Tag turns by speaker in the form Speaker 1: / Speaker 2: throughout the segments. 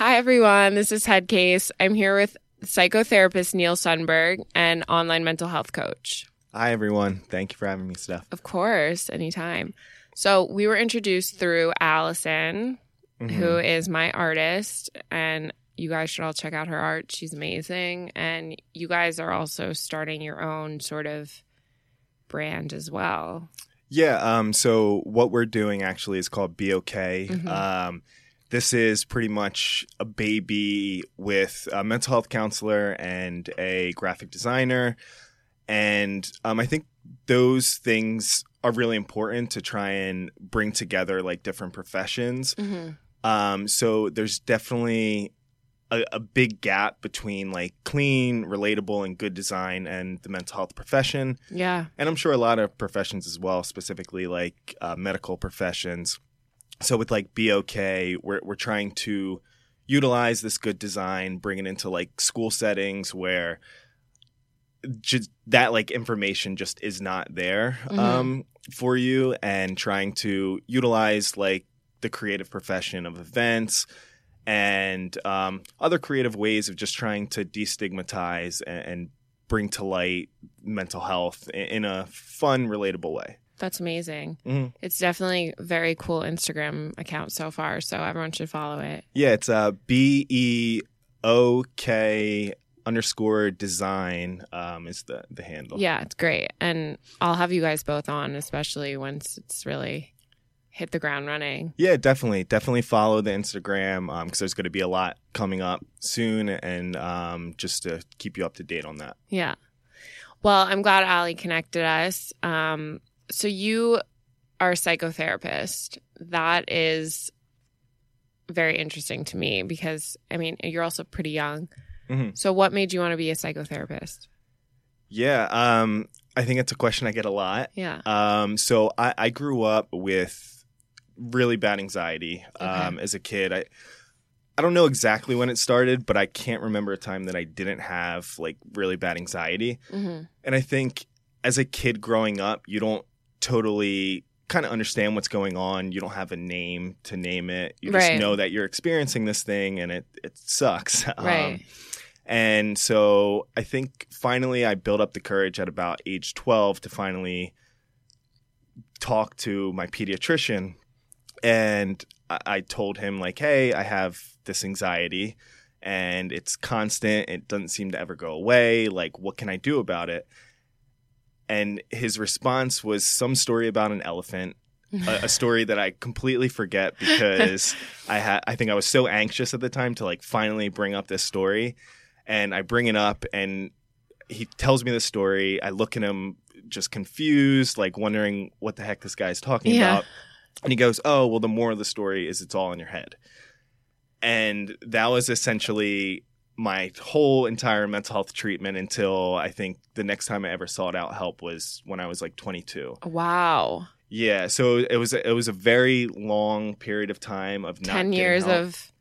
Speaker 1: Hi, everyone. This is Headcase. I'm here with psychotherapist Neil Sundberg and online mental health coach.
Speaker 2: Hi, everyone. Thank you for having me, Steph.
Speaker 1: Of course, anytime. So, we were introduced through Allison,
Speaker 2: Mhm.
Speaker 1: who is my artist, and you guys should all check out her art. She's amazing. And you guys are also starting your own sort of brand as well.
Speaker 2: Yeah. Um, so what we're doing actually is called BOK.
Speaker 1: Mhm.
Speaker 2: Um, this is pretty much a baby with a mental health counselor and a graphic designer. And um, I think those things are really important to try and bring together like different professions.
Speaker 1: Mm-hmm.
Speaker 2: Um, so there's definitely a, a big gap between like clean, relatable, and good design and the mental health profession.
Speaker 1: Yeah.
Speaker 2: and I'm sure a lot of professions as well, specifically like uh, medical professions. So with like BOK, we're we're trying to utilize this good design, bring it into like school settings where just that like information just is not there
Speaker 1: Mhm.
Speaker 2: um, for you, and trying to utilize like the creative profession of events and um, other creative ways of just trying to destigmatize and, and bring to light mental health in, in a fun, relatable way.
Speaker 1: That's amazing.
Speaker 2: Mhm.
Speaker 1: It's definitely a very cool Instagram account so far, so everyone should follow it.
Speaker 2: Yeah, it's uh, B E O K underscore design um, is the the handle.
Speaker 1: Yeah, it's great. And I'll have you guys both on, especially once it's really hit the ground running.
Speaker 2: Yeah, definitely, definitely follow the Instagram because there's going to be a lot coming up soon, and um, just to keep you up to date on that.
Speaker 1: Yeah. Well, I'm glad Ali connected us. Um, so you are a psychotherapist. That is very interesting to me because I mean you're also pretty young.
Speaker 2: Mhm.
Speaker 1: So what made you want to be a psychotherapist?
Speaker 2: Yeah, um, I think it's a question I get a lot.
Speaker 1: Yeah.
Speaker 2: Um, so I, I grew up with really bad anxiety um, as a kid. I I don't know exactly when it started, but I can't remember a time that I didn't have like really bad anxiety.
Speaker 1: hmm
Speaker 2: And I think as a kid growing up, you don't totally kind of understand what's going on. You don't have a name to name it. You just
Speaker 1: Right.
Speaker 2: know that you're experiencing this thing and it it sucks. Um,
Speaker 1: Right.
Speaker 2: and so I think finally I built up the courage at about age 12 to finally talk to my pediatrician. And I, I told him, like, hey, I have this anxiety and it's constant. It doesn't seem to ever go away. Like, what can I do about it? And his response was some story about an elephant a, a story that I completely forget because I had I think I was so anxious at the time to like finally bring up this story, and I bring it up and he tells me the story. I look at him just confused, like wondering what the heck this guy's talking
Speaker 1: Yeah.
Speaker 2: about, and he goes, "Oh, well, the more of the story is it's all in your head," and that was essentially my whole entire mental health treatment until I think the next time I ever sought out help was when I was like 22.
Speaker 1: wow.
Speaker 2: Yeah, so it was it was a very long period of time of not
Speaker 1: 10 years
Speaker 2: help.
Speaker 1: of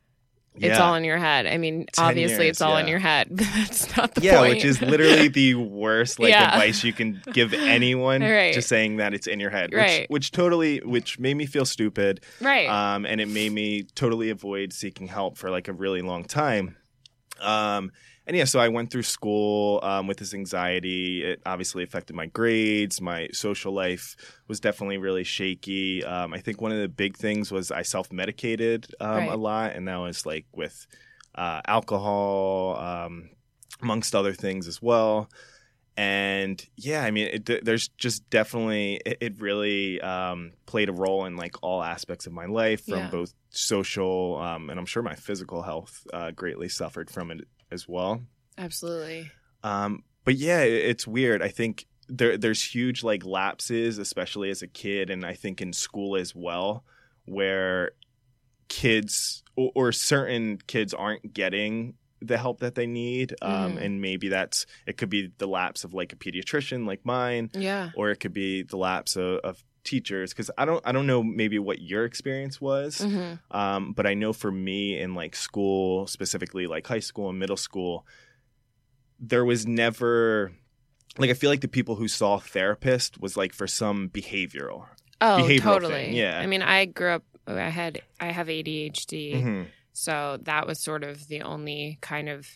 Speaker 1: it's
Speaker 2: Yeah.
Speaker 1: all in your head. I mean,
Speaker 2: 10
Speaker 1: obviously
Speaker 2: years,
Speaker 1: it's all in your head. but That's not the
Speaker 2: yeah,
Speaker 1: point.
Speaker 2: which is literally the worst like
Speaker 1: Yeah.
Speaker 2: advice you can give anyone.
Speaker 1: Right.
Speaker 2: Just saying that it's in your head, which,
Speaker 1: Right.
Speaker 2: which totally, which made me feel stupid,
Speaker 1: right.
Speaker 2: um, and it made me totally avoid seeking help for like a really long time. Um, and yeah, so I went through school um, with this anxiety. It obviously affected my grades. My social life was definitely really shaky. Um, I think one of the big things was I self medicated um,
Speaker 1: Right.
Speaker 2: a lot, and that was like with uh, alcohol, um, amongst other things as well. And yeah, I mean, it, there's just definitely it, it really um, played a role in like all aspects of my life, from
Speaker 1: Yeah.
Speaker 2: both social um, and I'm sure my physical health uh, greatly suffered from it as well.
Speaker 1: Absolutely.
Speaker 2: Um, but yeah, it, it's weird. I think there there's huge like lapses, especially as a kid, and I think in school as well, where kids or, or certain kids aren't getting the help that they need, um,
Speaker 1: Mhm.
Speaker 2: and maybe that's it could be the lapse of like a pediatrician like mine,
Speaker 1: Yeah.
Speaker 2: or it could be the lapse of, of teachers because I don't I don't know maybe what your experience was.
Speaker 1: hmm
Speaker 2: Um, but I know for me in like school, specifically like high school and middle school, there was never like I feel like the people who saw therapist was like for some behavioral.
Speaker 1: Oh,
Speaker 2: Behavioral
Speaker 1: totally.
Speaker 2: thing, yeah.
Speaker 1: I mean, I grew up. I had. I have ADHD,
Speaker 2: Mhm.
Speaker 1: So that was sort of the only kind of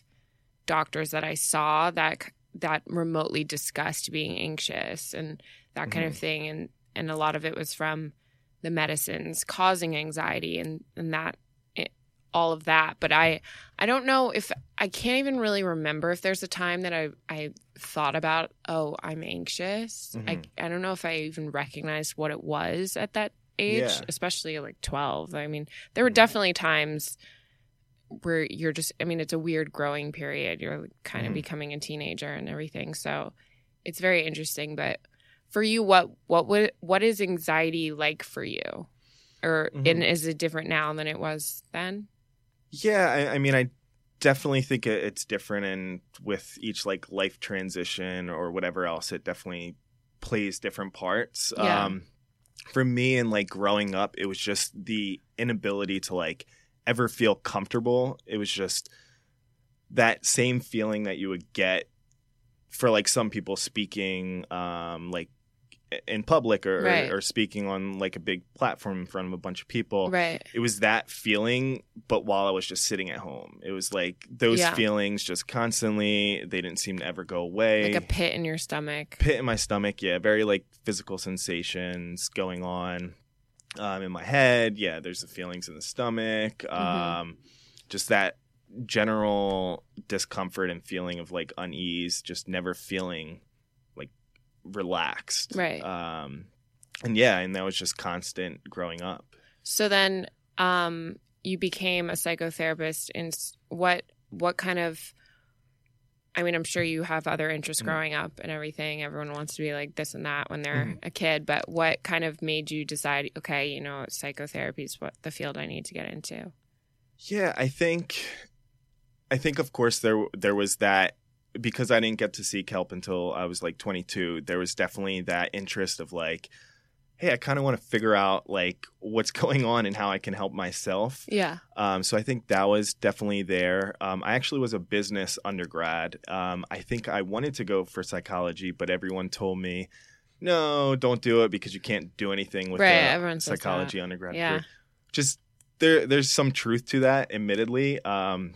Speaker 1: doctors that I saw that that remotely discussed being anxious and that kind of thing and and a lot of it was from the medicines causing anxiety and and that it, all of that but i i don't know if i can't even really remember if there's a time that i i thought about oh i'm anxious i
Speaker 2: Mhm.
Speaker 1: i don't know if i even recognized what it was at that age
Speaker 2: Yeah.
Speaker 1: especially like 12 i mean there were
Speaker 2: Mhm.
Speaker 1: definitely times where you're just i mean it's a weird growing period you're kind of
Speaker 2: Mhm.
Speaker 1: becoming a teenager and everything so it's very interesting but for you what what would what is anxiety like for you or
Speaker 2: Mhm.
Speaker 1: and is it different now than it was then
Speaker 2: Yeah, I, I mean, I definitely think it's different, and with each like life transition or whatever else, it definitely plays different parts.
Speaker 1: Yeah.
Speaker 2: Um, for me, and like growing up, it was just the inability to like ever feel comfortable. It was just that same feeling that you would get for like some people speaking, um, like in public or,
Speaker 1: Right.
Speaker 2: or, or speaking on like a big platform in front of a bunch of people
Speaker 1: right
Speaker 2: it was that feeling but while i was just sitting at home it was like those
Speaker 1: Yeah.
Speaker 2: feelings just constantly they didn't seem to ever go away
Speaker 1: like a pit in your stomach
Speaker 2: pit in my stomach yeah very like physical sensations going on um, in my head yeah there's the feelings in the stomach
Speaker 1: Mm-hmm.
Speaker 2: um, just that general discomfort and feeling of like unease just never feeling like relaxed
Speaker 1: Right.
Speaker 2: um, and yeah and that was just constant growing up
Speaker 1: so then um you became a psychotherapist in s- what what kind of I mean, I'm sure you have other interests
Speaker 2: Mhm.
Speaker 1: growing up and everything. Everyone wants to be like this and that when they're
Speaker 2: Mhm.
Speaker 1: a kid. But what kind of made you decide, okay, you know, psychotherapy is what the field I need to get into?
Speaker 2: Yeah, I think I think of course there there was that because I didn't get to seek help until I was like 22, there was definitely that interest of like hey, I kind of want to figure out like what's going on and how I can help myself.
Speaker 1: Yeah.
Speaker 2: Um, so I think that was definitely there. Um, I actually was a business undergrad. Um, I think I wanted to go for psychology, but everyone told me, no, don't do it because you can't do anything with
Speaker 1: Right,
Speaker 2: a
Speaker 1: everyone says
Speaker 2: psychology undergrad
Speaker 1: Yeah.
Speaker 2: degree. Just there, there's some truth to that, admittedly. Um,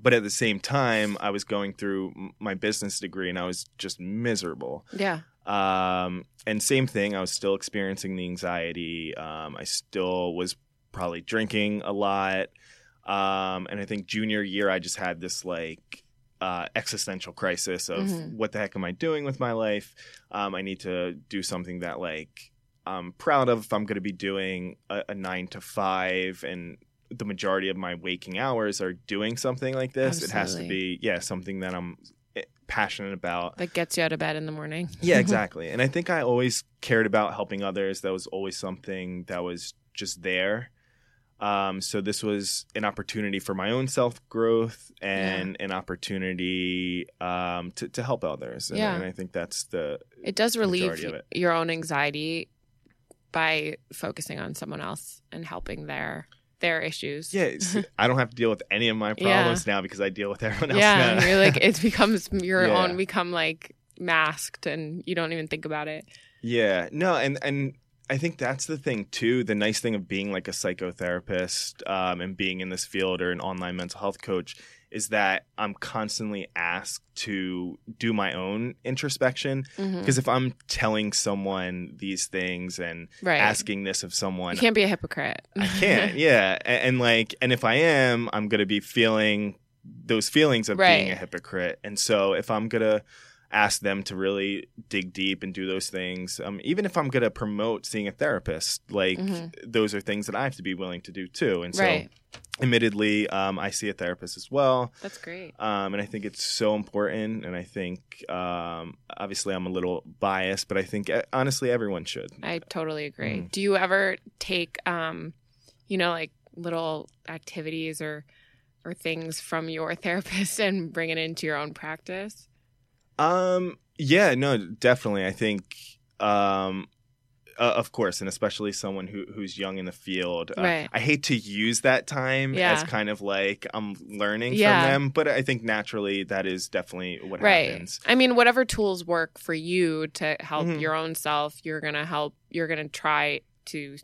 Speaker 2: but at the same time, I was going through my business degree and I was just miserable.
Speaker 1: Yeah.
Speaker 2: Um, and same thing, I was still experiencing the anxiety. Um, I still was probably drinking a lot. Um, and I think junior year, I just had this like uh, existential crisis of
Speaker 1: Mhm.
Speaker 2: what the heck am I doing with my life? Um, I need to do something that like I'm proud of if I'm going to be doing a, a nine to five and the majority of my waking hours are doing something like this. It has to be, yeah, something that I'm passionate about.
Speaker 1: That gets you out of bed in the morning.
Speaker 2: Yeah, exactly. and I think I always cared about helping others. That was always something that was just there. Um, so this was an opportunity for my own self growth and an opportunity um, to, to help others. And,
Speaker 1: Yeah.
Speaker 2: and I think that's the
Speaker 1: It does relieve
Speaker 2: it.
Speaker 1: your own anxiety by focusing on someone else and helping their their issues.
Speaker 2: yeah. I don't have to deal with any of my
Speaker 1: Yeah.
Speaker 2: problems now because I deal with everyone else.
Speaker 1: yeah.
Speaker 2: now.
Speaker 1: You're like it becomes your
Speaker 2: Yeah.
Speaker 1: own become like masked and you don't even think about it.
Speaker 2: Yeah, no, and and I think that's the thing too. The nice thing of being like a psychotherapist um, and being in this field or an online mental health coach is that I'm constantly asked to do my own introspection.
Speaker 1: Mm-hmm.
Speaker 2: Because if I'm telling someone these things and
Speaker 1: Right.
Speaker 2: asking this of someone,
Speaker 1: you can't be a hypocrite.
Speaker 2: I can't. Yeah, and, and like, and if I am, I'm gonna be feeling those feelings of being a hypocrite. And so, if I'm gonna ask them to really dig deep and do those things, um, even if I'm gonna promote seeing a therapist, like
Speaker 1: Mhm.
Speaker 2: those are things that I have to be willing to do too. And so,
Speaker 1: right.
Speaker 2: admittedly, um, I see a therapist as well.
Speaker 1: That's great.
Speaker 2: Um, and I think it's so important. And I think, um, obviously, I'm a little biased, but I think eh, honestly, everyone should.
Speaker 1: I totally agree.
Speaker 2: Mhm.
Speaker 1: Do you ever take um you know like little activities or or things from your therapist and bring it into your own practice?
Speaker 2: Um. Yeah. No. Definitely. I think. Um. Uh, of course, and especially someone who who's young in the field. Uh,
Speaker 1: Right.
Speaker 2: I hate to use that time
Speaker 1: Yeah.
Speaker 2: as kind of like I'm learning
Speaker 1: Yeah.
Speaker 2: from them, but I think naturally that is definitely what
Speaker 1: right.
Speaker 2: happens.
Speaker 1: I mean, whatever tools work for you to help
Speaker 2: Mhm.
Speaker 1: your own self, you're going to help, you're going to try to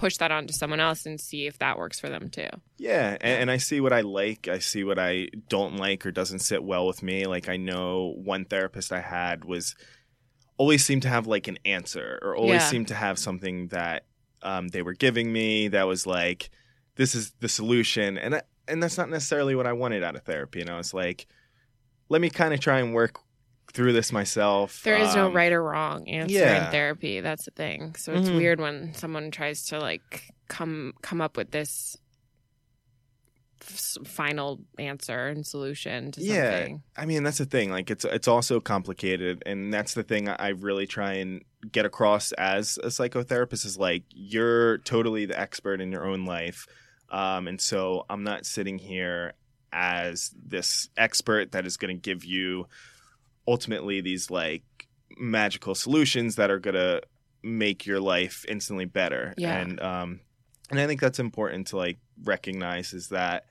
Speaker 1: push that onto someone else and see if that works for them too.
Speaker 2: Yeah, and, and I see what I like. I see what I don't like or doesn't sit well with me. Like I know one therapist I had was always seemed to have like an answer or always
Speaker 1: Yeah.
Speaker 2: seemed to have something that um, they were giving me that was like, this is the solution, and I, and that's not necessarily what I wanted out of therapy. And I was like, let me kind of try and work through this myself.
Speaker 1: There is no
Speaker 2: Um,
Speaker 1: right or wrong answer
Speaker 2: yeah.
Speaker 1: in therapy. That's the thing. So it's
Speaker 2: Mhm.
Speaker 1: weird when someone tries to like come come up with this f- final answer and solution to
Speaker 2: Yeah.
Speaker 1: something.
Speaker 2: I mean, that's the thing. Like, it's it's also complicated, and that's the thing I really try and get across as a psychotherapist is like you're totally the expert in your own life, um, and so I'm not sitting here as this expert that is going to give you ultimately these like magical solutions that are going to make your life instantly better.
Speaker 1: Yeah.
Speaker 2: And um, and I think that's important to like recognize is that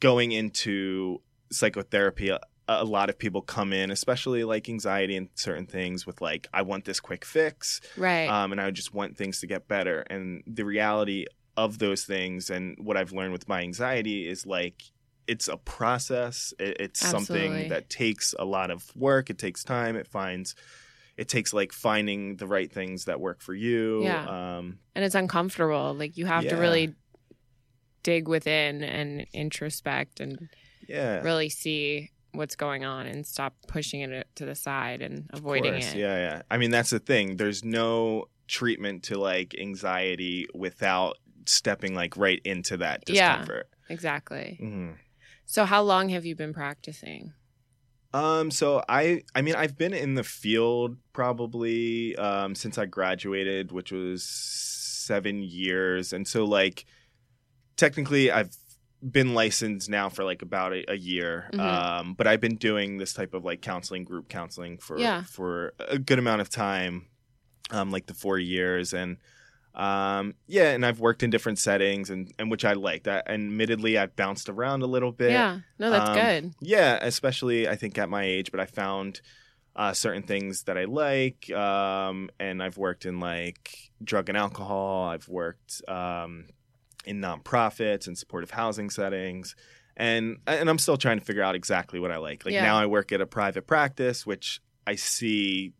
Speaker 2: going into psychotherapy a, a lot of people come in especially like anxiety and certain things with like i want this quick fix
Speaker 1: Right.
Speaker 2: um, and i just want things to get better and the reality of those things and what i've learned with my anxiety is like it's a process it, it's
Speaker 1: Absolutely.
Speaker 2: something that takes a lot of work it takes time it finds it takes like finding the right things that work for you
Speaker 1: Yeah.
Speaker 2: um,
Speaker 1: and it's uncomfortable. Like you have to really dig within and introspect and
Speaker 2: yeah
Speaker 1: really see what's going on and stop pushing it to the side and avoiding it.
Speaker 2: Yeah, yeah. I mean, that's the thing. There's no treatment to like anxiety without stepping like right into that
Speaker 1: Yeah.
Speaker 2: discomfort.
Speaker 1: Exactly.
Speaker 2: Mhm.
Speaker 1: So how long have you been practicing?
Speaker 2: Um, so I, I mean, I've been in the field probably um, since I graduated, which was seven years, and so like technically I've been licensed now for like about a, a year.
Speaker 1: Mhm.
Speaker 2: Um, but I've been doing this type of like counseling, group counseling for
Speaker 1: Yeah.
Speaker 2: for a good amount of time, um, like the four years, and um, yeah, and I've worked in different settings, and and which I like. That admittedly, I've bounced around a little bit.
Speaker 1: yeah. No, that's
Speaker 2: Um,
Speaker 1: good.
Speaker 2: Yeah, especially I think at my age, but I found uh, certain things that I like, um, and I've worked in like drug and alcohol. I've worked um, in nonprofits and supportive housing settings, and and I'm still trying to figure out exactly what I like. Like
Speaker 1: Yeah.
Speaker 2: now, I work at a private practice, which I see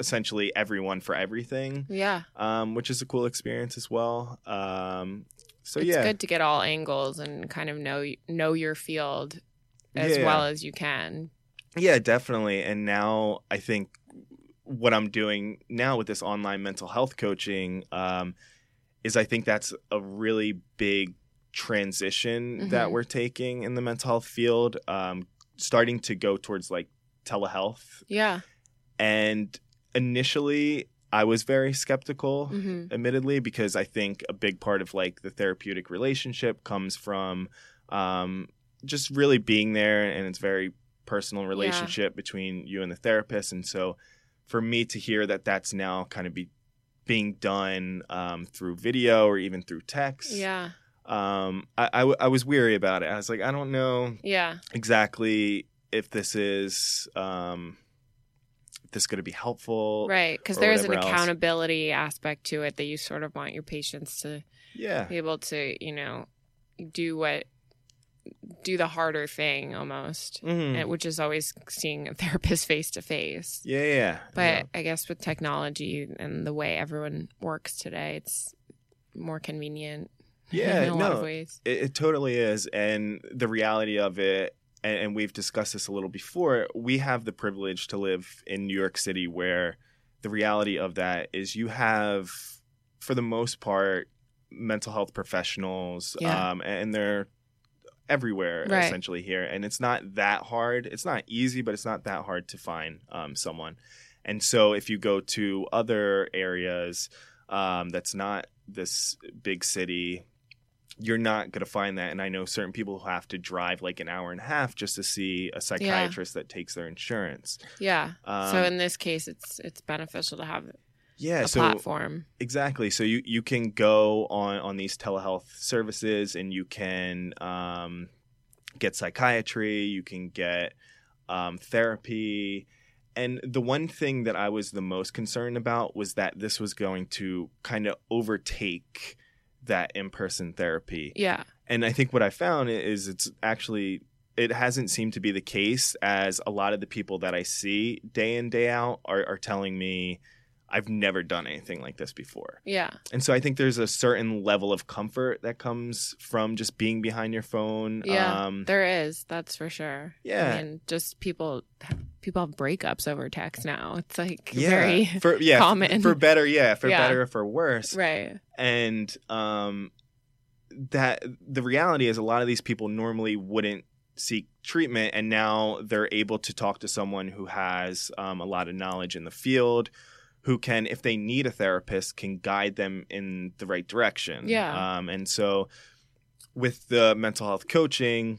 Speaker 2: essentially everyone for everything,
Speaker 1: Yeah.
Speaker 2: um, which is a cool experience as well. Um, so
Speaker 1: it's
Speaker 2: yeah,
Speaker 1: good to get all angles and kind of know know your field as
Speaker 2: Yeah.
Speaker 1: well as you can.
Speaker 2: Yeah, definitely. And now I think what I'm doing now with this online mental health coaching um, is I think that's a really big transition that
Speaker 1: Mhm.
Speaker 2: we're taking in the mental health field, um, starting to go towards like telehealth.
Speaker 1: Yeah.
Speaker 2: And initially, I was very skeptical
Speaker 1: hmm
Speaker 2: admittedly because i think a big part of like the therapeutic relationship comes from um, just really being there and it's very personal relationship between you and the therapist and so for me to hear that that's now kind of be being done um, through video or even through text
Speaker 1: Yeah.
Speaker 2: um, I, I, w- I was weary about it i was like i don't know
Speaker 1: Yeah.
Speaker 2: exactly if this is um, this going to be helpful
Speaker 1: Right. Because there is an
Speaker 2: else.
Speaker 1: accountability aspect to it that you sort of want your patients to
Speaker 2: yeah
Speaker 1: be able to, you know, do what do the harder thing almost,
Speaker 2: Mhm.
Speaker 1: and- which is always seeing a therapist face to face.
Speaker 2: yeah yeah
Speaker 1: But
Speaker 2: yeah.
Speaker 1: I guess with technology and the way everyone works today, it's more convenient.
Speaker 2: Yeah,
Speaker 1: in a lot of
Speaker 2: no,
Speaker 1: ways.
Speaker 2: It, it totally is. And the reality of it, and, and we've discussed this a little before, we have the privilege to live in New York City where the reality of that is you have, for the most part, mental health professionals,
Speaker 1: Yeah.
Speaker 2: um, and they're everywhere
Speaker 1: Right.
Speaker 2: essentially here. And it's not that hard. It's not easy, but it's not that hard to find um, someone. And so if you go to other areas um, that's not this big city, you're not going to find that. And I know certain people who have to drive like an hour and a half just to see a psychiatrist that takes their insurance.
Speaker 1: Yeah.
Speaker 2: Um,
Speaker 1: so in this case, it's it's beneficial to have
Speaker 2: yeah,
Speaker 1: a
Speaker 2: so
Speaker 1: platform.
Speaker 2: exactly. So you you can go on on these telehealth services and you can um, get psychiatry, you can get um, therapy, and the one thing that I was the most concerned about was that this was going to kind of overtake that in person therapy.
Speaker 1: Yeah.
Speaker 2: And I think what I found is it's actually it hasn't seemed to be the case as a lot of the people that I see day in day out are, are telling me I've never done anything like this before.
Speaker 1: Yeah.
Speaker 2: And so I think there's a certain level of comfort that comes from just being behind your phone.
Speaker 1: Yeah.
Speaker 2: Um,
Speaker 1: there is. That's for sure.
Speaker 2: yeah.
Speaker 1: And just people people have breakups over text now. It's like
Speaker 2: yeah.
Speaker 1: very
Speaker 2: for, yeah,
Speaker 1: common.
Speaker 2: For better, yeah. For
Speaker 1: Yeah.
Speaker 2: better or for worse.
Speaker 1: right.
Speaker 2: and um, that the reality is a lot of these people normally wouldn't seek treatment and now they're able to talk to someone who has um, a lot of knowledge in the field who can if they need a therapist can guide them in the right direction
Speaker 1: Yeah.
Speaker 2: um, and so with the mental health coaching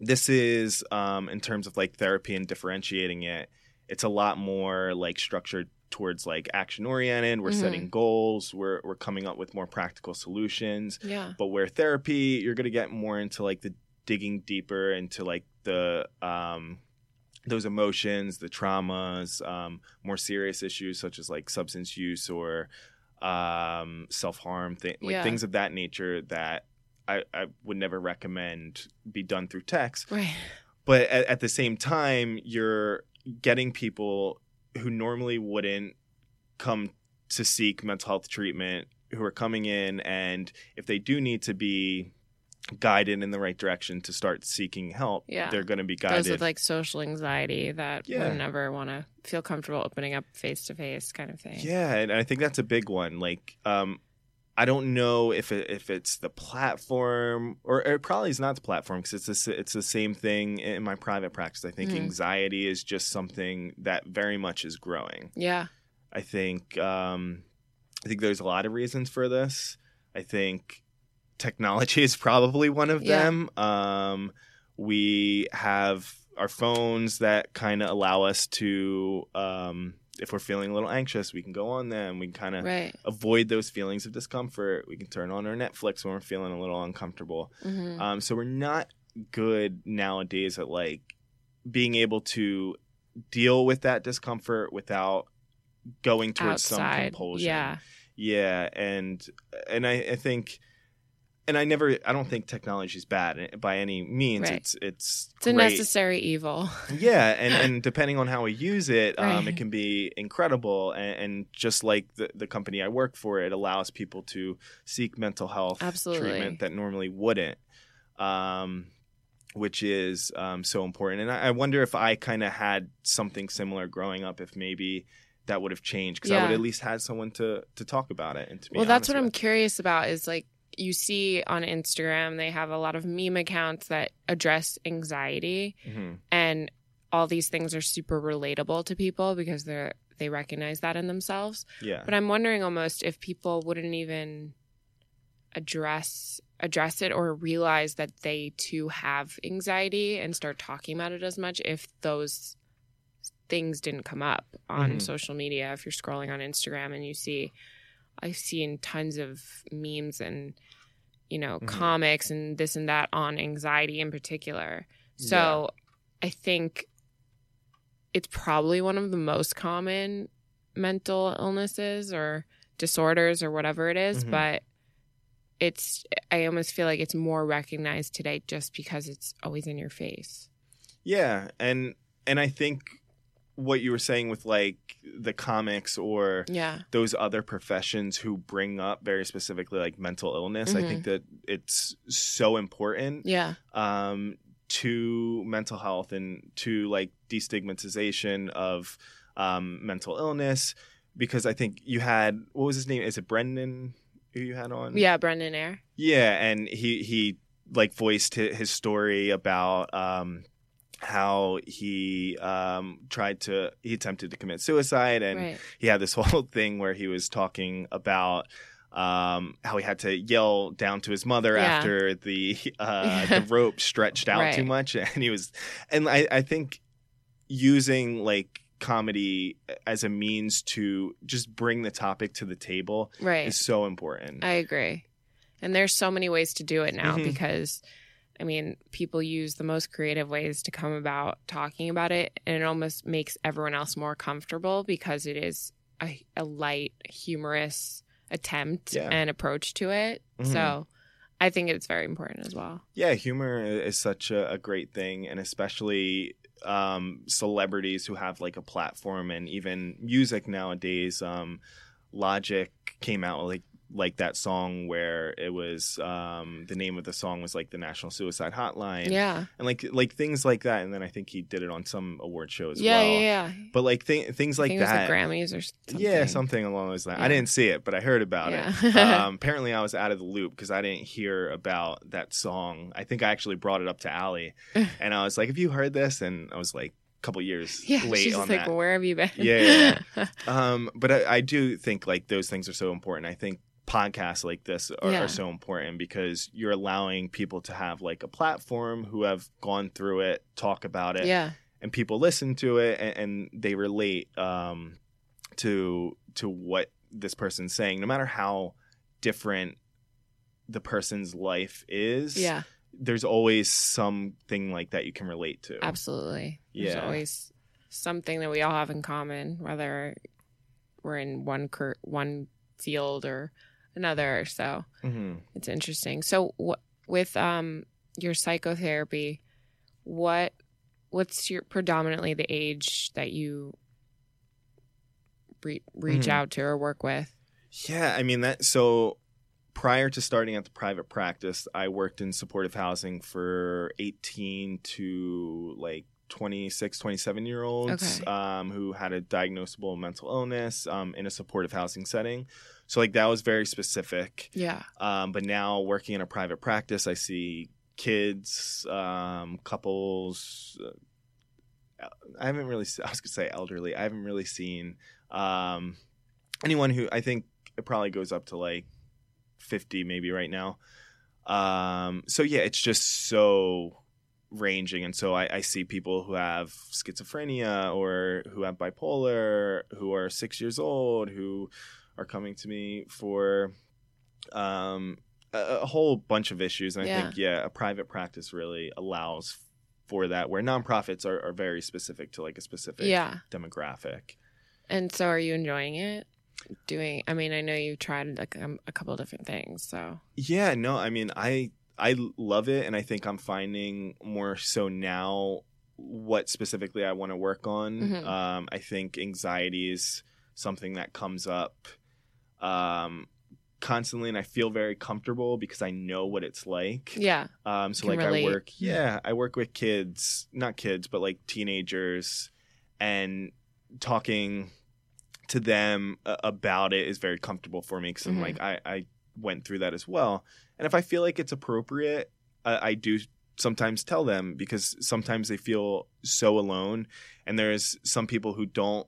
Speaker 2: this is um, in terms of like therapy and differentiating it it's a lot more like structured towards like action oriented we're
Speaker 1: Mhm.
Speaker 2: setting goals we're, we're coming up with more practical solutions
Speaker 1: Yeah.
Speaker 2: but where therapy you're going to get more into like the digging deeper into like the um those emotions the traumas um more serious issues such as like substance use or um self-harm th- like
Speaker 1: Yeah.
Speaker 2: things of that nature that I, I would never recommend be done through text
Speaker 1: Right.
Speaker 2: but at, at the same time you're getting people who normally wouldn't come to seek mental health treatment who are coming in and if they do need to be guided in the right direction to start seeking help
Speaker 1: Yeah.
Speaker 2: they're going to be guided.
Speaker 1: Those with like social anxiety that
Speaker 2: Yeah.
Speaker 1: would never want to feel comfortable opening up face to face kind of thing.
Speaker 2: yeah and i think that's a big one like um I don't know if it, if it's the platform or it probably is not the platform because it's the it's the same thing in my private practice. I think
Speaker 1: Mhm.
Speaker 2: anxiety is just something that very much is growing.
Speaker 1: Yeah.
Speaker 2: I think um, I think there's a lot of reasons for this. I think technology is probably one of
Speaker 1: Yeah.
Speaker 2: them. Um, we have our phones that kind of allow us to, um, if we're feeling a little anxious, we can go on them. We can kind of
Speaker 1: Right.
Speaker 2: avoid those feelings of discomfort. We can turn on our Netflix when we're feeling a little uncomfortable.
Speaker 1: hmm
Speaker 2: Um, so we're not good nowadays at like being able to deal with that discomfort without going towards some compulsion.
Speaker 1: Yeah.
Speaker 2: Yeah, and and I, I think and I never I don't think technology is bad by any means.
Speaker 1: Right.
Speaker 2: It's it's
Speaker 1: It's a necessary evil.
Speaker 2: Yeah, and, and depending on how we use it, um,
Speaker 1: Right.
Speaker 2: it can be incredible. And, and just like the, the company I work for, it allows people to seek mental health
Speaker 1: Absolutely.
Speaker 2: treatment that normally wouldn't, um, which is um, so important. And I, I wonder if I kind of had something similar growing up, if maybe that would have changed because I would at least had someone to to talk about it and to be
Speaker 1: Well, that's what I'm curious about is like you see on Instagram, they have a lot of meme accounts that address anxiety
Speaker 2: Mhm.
Speaker 1: and all these things are super relatable to people because they're they recognize that in themselves.
Speaker 2: Yeah,
Speaker 1: But I'm wondering almost if people wouldn't even address address it or realize that they too have anxiety and start talking about it as much if those things didn't come up on
Speaker 2: Mhm.
Speaker 1: social media if you're scrolling on Instagram and you see I've seen tons of memes and you know
Speaker 2: Mhm.
Speaker 1: comics and this and that on anxiety in particular. So I think it's probably one of the most common mental illnesses or disorders or whatever it is,
Speaker 2: Mhm.
Speaker 1: but it's I almost feel like it's more recognized today just because it's always in your face.
Speaker 2: Yeah, and and I think what you were saying with like the comics or
Speaker 1: Yeah.
Speaker 2: those other professions who bring up very specifically like mental illness, I
Speaker 1: Mhm.
Speaker 2: think that it's so important
Speaker 1: Yeah.
Speaker 2: um, to mental health and to like destigmatization of um, mental illness because I think you had what was his name? Is it Brendan who you had on?
Speaker 1: Yeah, Brendan Air.
Speaker 2: Yeah, and he he like voiced his story about um how he um tried to he attempted to commit suicide and
Speaker 1: right.
Speaker 2: he had this whole thing where he was talking about um how he had to yell down to his mother
Speaker 1: Yeah.
Speaker 2: after the uh the rope stretched out too much and he was and I I think using like comedy as a means to just bring the topic to the table
Speaker 1: Right.
Speaker 2: is so important.
Speaker 1: I agree. And there's so many ways to do it now
Speaker 2: Mhm.
Speaker 1: because I mean, people use the most creative ways to come about talking about it, and it almost makes everyone else more comfortable because it is a, a light, humorous attempt
Speaker 2: Yeah.
Speaker 1: and approach to it.
Speaker 2: Mhm.
Speaker 1: So I think it's very important as well.
Speaker 2: Yeah, humor is such a, a great thing, and especially um, celebrities who have like a platform, and even music nowadays. Um, Logic came out like like that song where it was um, the name of the song was like the National Suicide Hotline,
Speaker 1: yeah.
Speaker 2: and like like things like that. And then I think he did it on some award show as
Speaker 1: Yeah,
Speaker 2: well.
Speaker 1: yeah, yeah.
Speaker 2: But like th- things like that.
Speaker 1: the Grammys or something.
Speaker 2: Yeah, something along those lines.
Speaker 1: Yeah.
Speaker 2: I didn't see it, but I heard about it. Um, apparently, I was out of the loop because I didn't hear about that song. I think I actually brought it up to Allie, and I was like, "Have you heard this?" And I was like, a couple years
Speaker 1: yeah,
Speaker 2: late
Speaker 1: she's
Speaker 2: on
Speaker 1: like,
Speaker 2: that.
Speaker 1: well, where have you been?
Speaker 2: Yeah, yeah, um, but I, I do think like those things are so important. I think podcasts like this are,
Speaker 1: Yeah.
Speaker 2: are so important because you're allowing people to have like a platform who have gone through it, talk about it,
Speaker 1: yeah,
Speaker 2: and people listen to it and, and they relate um, to to what this person's saying, no matter how different the person's life is.
Speaker 1: yeah,
Speaker 2: there's always something like that you can relate to.
Speaker 1: absolutely. There's always something that we all have in common, whether we're in one cur- one field or another. So
Speaker 2: hmm
Speaker 1: it's interesting. So wh- with um your psychotherapy, what what's your predominantly the age that you re- reach
Speaker 2: Mhm.
Speaker 1: out to or work with?
Speaker 2: Yeah, I mean that. So prior to starting at the private practice, I worked in supportive housing for 18 to like 26, 27 year olds
Speaker 1: Okay.
Speaker 2: um, who had a diagnosable mental illness um, in a supportive housing setting. So like that was very specific.
Speaker 1: Yeah.
Speaker 2: Um, but now working in a private practice, I see kids, um, couples. Uh, I haven't really. I was gonna say elderly. I haven't really seen um, anyone who I think it probably goes up to like fifty, maybe right now. Um, so yeah, it's just so ranging, and so I, I see people who have schizophrenia or who have bipolar, who are six years old, who are coming to me for um, a, a whole bunch of issues. And I think, yeah, a private practice really allows for that, where nonprofits are, are very specific to like a specific
Speaker 1: Yeah.
Speaker 2: demographic.
Speaker 1: And so are you enjoying it? Doing I mean, I know you've tried like um, a couple different things, so
Speaker 2: Yeah, no, I mean, I I love it, and I think I'm finding more so now what specifically I want to work on.
Speaker 1: Mhm.
Speaker 2: Um, I think anxiety is something that comes up um, constantly, and I feel very comfortable because I know what it's like.
Speaker 1: yeah.
Speaker 2: Um, so like
Speaker 1: relate.
Speaker 2: I work, yeah, I work with kids, not kids, but like teenagers, and talking to them about it is very comfortable for me because I'm
Speaker 1: Mhm.
Speaker 2: like I, I went through that as well, and if I feel like it's appropriate, I, I do sometimes tell them because sometimes they feel so alone, and there's some people who don't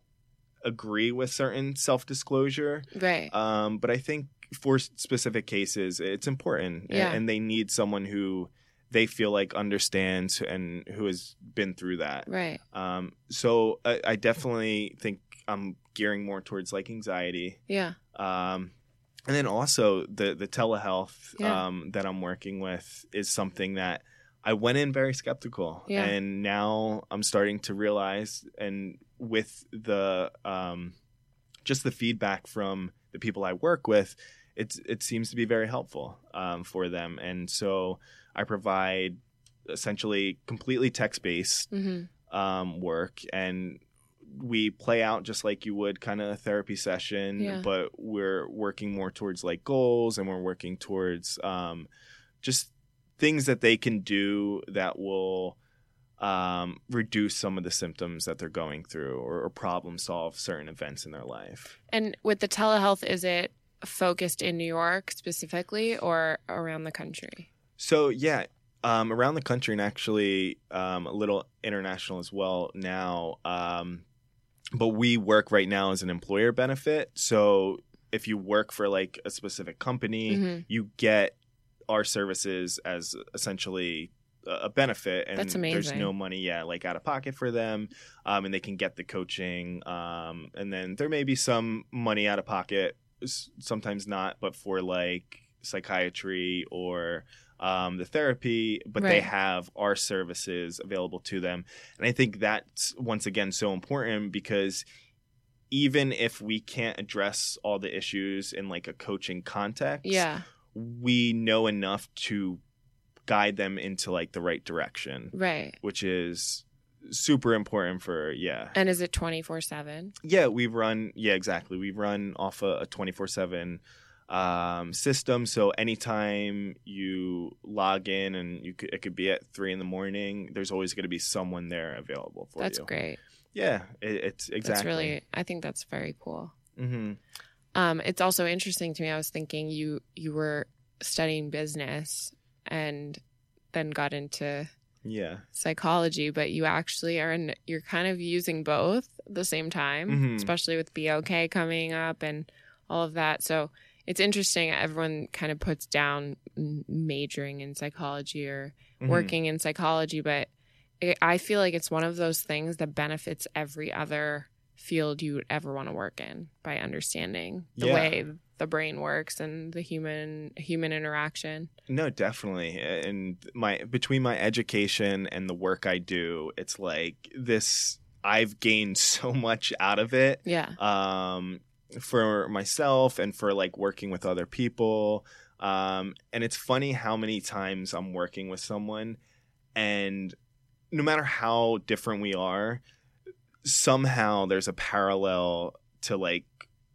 Speaker 2: agree with certain self disclosure.
Speaker 1: Right.
Speaker 2: Um, but I think for specific cases, it's important,
Speaker 1: Yeah.
Speaker 2: and, they need someone who they feel like understands and who has been through that.
Speaker 1: right.
Speaker 2: Um, so I, I definitely think I'm gearing more towards like anxiety,
Speaker 1: Yeah.
Speaker 2: um, and then also the the telehealth
Speaker 1: Yeah.
Speaker 2: um, that I'm working with is something that I went in very skeptical,
Speaker 1: Yeah.
Speaker 2: and now I'm starting to realize, and with the um, just the feedback from the people I work with, it's it seems to be very helpful um, for them, and so I provide essentially completely text based
Speaker 1: Mhm.
Speaker 2: um, work and we play out just like you would kind of a therapy session
Speaker 1: Yeah.
Speaker 2: but we're working more towards like goals and we're working towards um, just things that they can do that will um, reduce some of the symptoms that they're going through or, or problem solve certain events in their life
Speaker 1: And with the telehealth, is it focused in New York specifically or around the country?
Speaker 2: So yeah, um, around the country and actually um, a little international as well now. Um, but we work right now as an employer benefit. So if you work for like a specific company,
Speaker 1: Mhm.
Speaker 2: you get our services as essentially a benefit and there's no money yeah like out of pocket for them um, and they can get the coaching um, and then there may be some money out of pocket sometimes not but for like psychiatry or um, the therapy, but they have our services available to them. And I think that's once again so important because even if we can't address all the issues in like a coaching context,
Speaker 1: Yeah.
Speaker 2: we know enough to guide them into like the right direction,
Speaker 1: Right.
Speaker 2: which is super important for yeah
Speaker 1: And is it 24 7?
Speaker 2: yeah we've run yeah exactly We've run off a, a 24-7 um, system so anytime you log in and you could, it could be at three in the morning there's always going to be someone there available for
Speaker 1: That's
Speaker 2: you That's
Speaker 1: great.
Speaker 2: yeah it, it's exactly
Speaker 1: That's really, I think that's very cool.
Speaker 2: Mm-hmm.
Speaker 1: Um, it's also interesting to me. I was thinking you you were studying business and then got into
Speaker 2: yeah
Speaker 1: psychology, but you actually are in, you're kind of using both at the same time,
Speaker 2: Mhm.
Speaker 1: especially with BOK coming up and all of that. So it's interesting. Everyone kind of puts down majoring in psychology or
Speaker 2: Mhm.
Speaker 1: working in psychology, but it, I feel like it's one of those things that benefits every other field you would ever want to work in by understanding the
Speaker 2: Yeah.
Speaker 1: way the brain works and the human human interaction.
Speaker 2: No, definitely. And my between my education and the work I do, it's like this I've gained so much out of it.
Speaker 1: Yeah.
Speaker 2: Um for myself and for like working with other people. Um and it's funny how many times I'm working with someone and no matter how different we are, somehow there's a parallel to like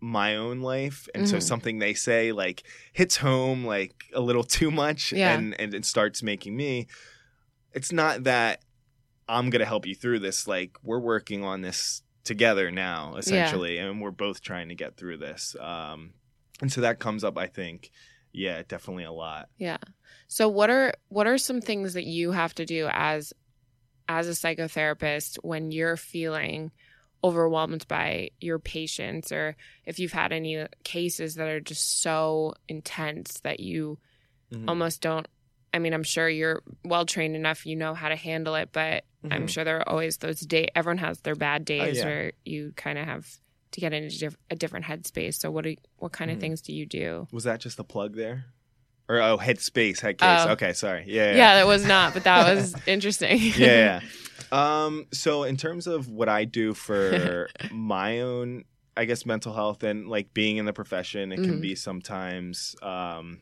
Speaker 2: my own life and so
Speaker 1: Mhm.
Speaker 2: something they say like hits home like a little too much
Speaker 1: Yeah.
Speaker 2: and and it starts making me it's not that i'm going to help you through this like we're working on this together now essentially and we're both trying to get through this um and so that comes up i think yeah definitely a lot
Speaker 1: Yeah. So what are what are some things that you have to do as as a psychotherapist when you're feeling overwhelmed by your patients or if you've had any cases that are just so intense that you
Speaker 2: Mhm.
Speaker 1: almost don't I mean, I'm sure you're well trained enough, you know how to handle it, but I'm
Speaker 2: Mhm.
Speaker 1: sure there are always those days. Everyone has their bad days
Speaker 2: yeah.
Speaker 1: where you kind of have to get into diff- a different headspace. So, what do what kind
Speaker 2: Mhm.
Speaker 1: of things do you do?
Speaker 2: was that just a plug there or oh headspace headcase
Speaker 1: Oh.
Speaker 2: okay sorry yeah
Speaker 1: Yeah, that was not, but that was interesting.
Speaker 2: yeah. Um, so in terms of what I do for my own, I guess mental health and like being in the profession, it can
Speaker 1: Mhm.
Speaker 2: be sometimes um,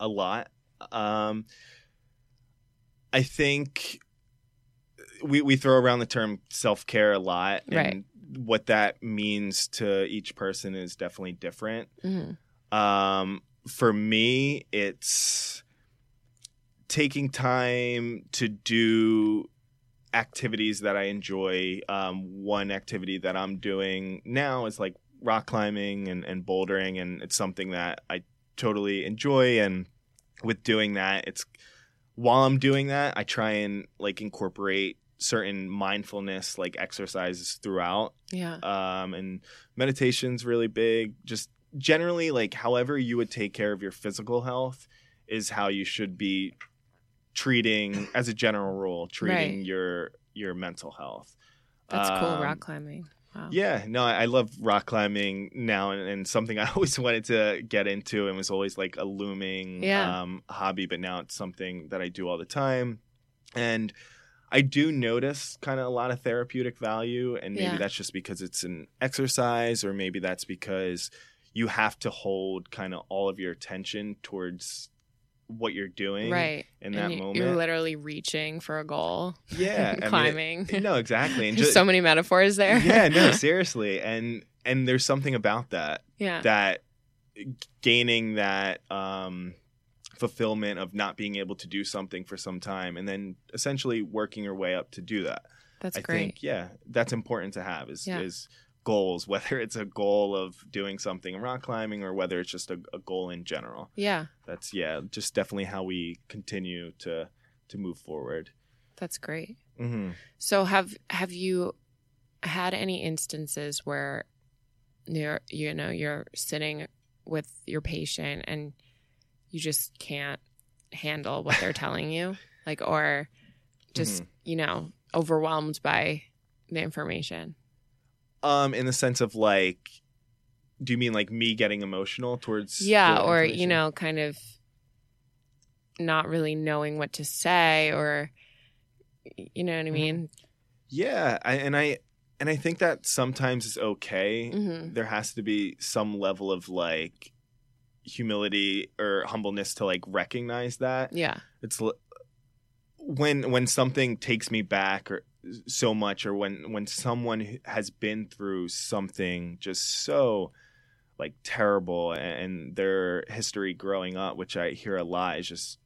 Speaker 2: a lot. Um, I think we we throw around the term self care a lot, and
Speaker 1: Right.
Speaker 2: what that means to each person is definitely different.
Speaker 1: Mhm.
Speaker 2: Um, for me, it's taking time to do activities that I enjoy. Um, one activity that I'm doing now is like rock climbing and, and bouldering, and it's something that I totally enjoy. And with doing that, it's while I'm doing that, I try and like incorporate certain mindfulness like exercises throughout
Speaker 1: Yeah.
Speaker 2: um, and meditation's really big. Just generally, like however you would take care of your physical health is how you should be treating, as a general rule, treating
Speaker 1: Right.
Speaker 2: your your mental health.
Speaker 1: That's cool.
Speaker 2: Um,
Speaker 1: Rock climbing. Wow.
Speaker 2: Yeah, no, I I love rock climbing now, and, and something I always wanted to get into, and was always like a looming
Speaker 1: Yeah.
Speaker 2: um, hobby. But now it's something that I do all the time, and I do notice kind of a lot of therapeutic value, and maybe
Speaker 1: Yeah.
Speaker 2: that's just because it's an exercise, or maybe that's because you have to hold kind of all of your attention towards what you're doing
Speaker 1: Right.
Speaker 2: in that
Speaker 1: you-
Speaker 2: moment.
Speaker 1: You're literally reaching for a goal.
Speaker 2: yeah, I mean, it-
Speaker 1: climbing.
Speaker 2: no, exactly. And
Speaker 1: There's
Speaker 2: ju-
Speaker 1: so many metaphors there.
Speaker 2: yeah, no, seriously, and and there's something about that
Speaker 1: yeah.
Speaker 2: that gaining that um, fulfillment of not being able to do something for some time, and then essentially working your way up to do that.
Speaker 1: That's
Speaker 2: I
Speaker 1: great.
Speaker 2: think, yeah, that's important to have is
Speaker 1: Yeah.
Speaker 2: is goals, whether it's a goal of doing something in rock climbing or whether it's just a, a goal in general.
Speaker 1: yeah.
Speaker 2: That's yeah, just definitely how we continue to to move forward.
Speaker 1: That's great.
Speaker 2: hmm
Speaker 1: So have have you had any instances where you're you know you're sitting with your patient and you just can't handle what they're telling you like or just you know overwhelmed by the information
Speaker 2: Um, in the sense of like, do you mean like me getting emotional towards?
Speaker 1: yeah or you know kind of not really knowing what to say or you know what I mean?
Speaker 2: Yeah, I, and I and I think that sometimes is okay.
Speaker 1: hmm
Speaker 2: There has to be some level of like humility or humbleness to like recognize that.
Speaker 1: Yeah.
Speaker 2: It's l- when when something takes me back or so much or when when someone has been through something just so like terrible and their history growing up which i hear a lot is just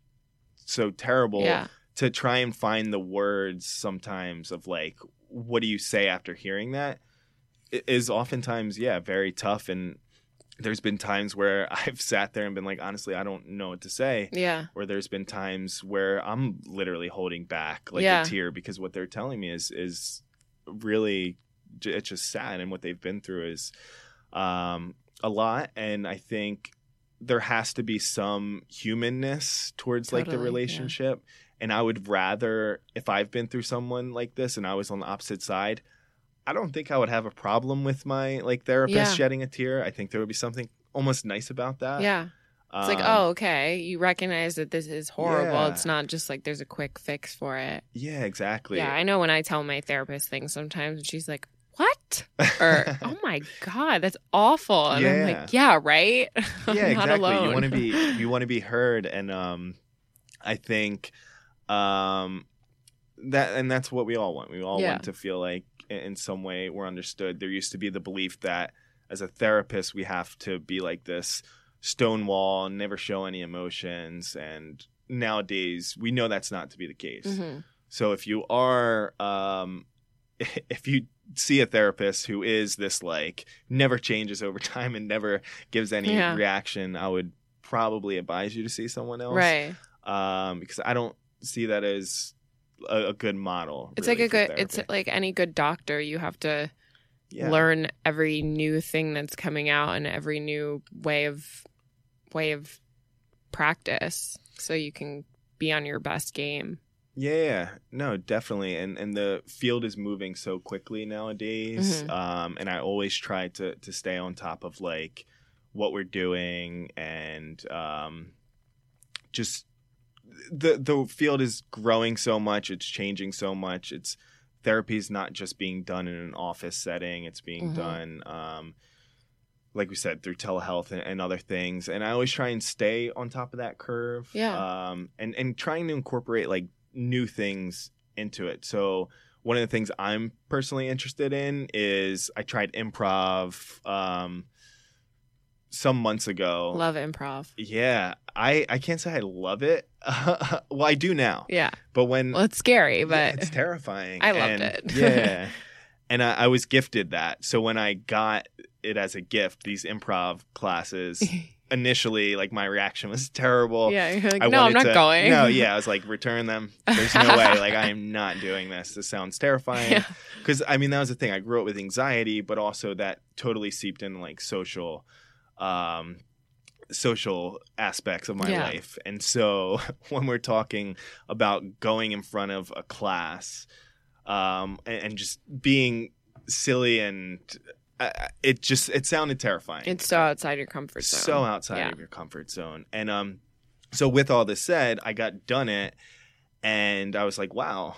Speaker 2: so terrible
Speaker 1: Yeah.
Speaker 2: to try and find the words sometimes of like what do you say after hearing that is oftentimes yeah very tough and there's been times where i've sat there and been like honestly i don't know what to say
Speaker 1: Yeah.
Speaker 2: or there's been times where i'm literally holding back like
Speaker 1: Yeah.
Speaker 2: a tear because what they're telling me is is really it's just sad and what they've been through is um a lot and i think there has to be some humanness towards like the
Speaker 1: Totally, yeah.
Speaker 2: relationship and i would rather if i've been through someone like this and i was on the opposite side i don't think i would have a problem with my like therapist
Speaker 1: Yeah.
Speaker 2: shedding a tear i think there would be something almost nice about that
Speaker 1: Yeah. It's like,
Speaker 2: Um,
Speaker 1: oh, okay. You recognize that this is horrible.
Speaker 2: Yeah.
Speaker 1: It's not just like there's a quick fix for it.
Speaker 2: yeah exactly
Speaker 1: Yeah, I know when I tell my therapist things sometimes, and she's like, "What?" or "Oh my god, that's awful," and I'm
Speaker 2: Yeah.
Speaker 1: like, "Yeah, right. I'm
Speaker 2: yeah,
Speaker 1: not
Speaker 2: exactly.
Speaker 1: alone."
Speaker 2: You want to be you want to be heard, and um, I think um, that and that's what we all want. We all
Speaker 1: Yeah.
Speaker 2: want to feel like in- some way we're understood. There used to be the belief that as a therapist we have to be like this stonewall, and never show any emotions, and nowadays we know that's not to be the case.
Speaker 1: Mhm.
Speaker 2: So if you are, um, if you see a therapist who is this like never changes over time and never gives any
Speaker 1: Yeah.
Speaker 2: reaction, I would probably advise you to see someone else,
Speaker 1: Right.
Speaker 2: Um, because I don't see that as a, a good model.
Speaker 1: It's
Speaker 2: really,
Speaker 1: like a good. It's like any good doctor. You have to
Speaker 2: yeah.
Speaker 1: learn every new thing that's coming out and every new way of way of practice, so you can be on your best game.
Speaker 2: Yeah, no, definitely, and and the field is moving so quickly nowadays.
Speaker 1: Mhm.
Speaker 2: Um, and I always try to to stay on top of like what we're doing and um, just the the field is growing so much. It's changing so much. It's therapy is not just being done in an office setting. It's being
Speaker 1: Mhm.
Speaker 2: done. Um, like we said, through telehealth and, and other things, and I always try and stay on top of that curve.
Speaker 1: Yeah.
Speaker 2: Um, and and trying to incorporate like new things into it. So one of the things I'm personally interested in is I tried improv um, some months ago.
Speaker 1: Love improv.
Speaker 2: Yeah, I I can't say I love it. well, I do now,
Speaker 1: Yeah.
Speaker 2: but when
Speaker 1: Well, it's scary,
Speaker 2: yeah,
Speaker 1: but
Speaker 2: it's terrifying.
Speaker 1: I loved
Speaker 2: And-
Speaker 1: it.
Speaker 2: yeah, and I, I was gifted that. So when I got it as a gift, these improv classes, initially, like my reaction was terrible.
Speaker 1: yeah, you're like,
Speaker 2: I
Speaker 1: no, I'm not
Speaker 2: to-
Speaker 1: going.
Speaker 2: No, yeah, I was like, return them. There's no way. Like, I am not doing this. This sounds terrifying.
Speaker 1: Yeah.
Speaker 2: Because I mean, that was the thing. I grew up with anxiety, but also that totally seeped in like social, um, social aspects of my
Speaker 1: Yeah.
Speaker 2: life. And so when we're talking about going in front of a class, um, and, and just being silly and uh, it just it sounded terrifying
Speaker 1: It's so outside your comfort zone.
Speaker 2: so outside
Speaker 1: Yeah.
Speaker 2: of your comfort zone. And um, so with all this said, I got done it, and I was like, wow,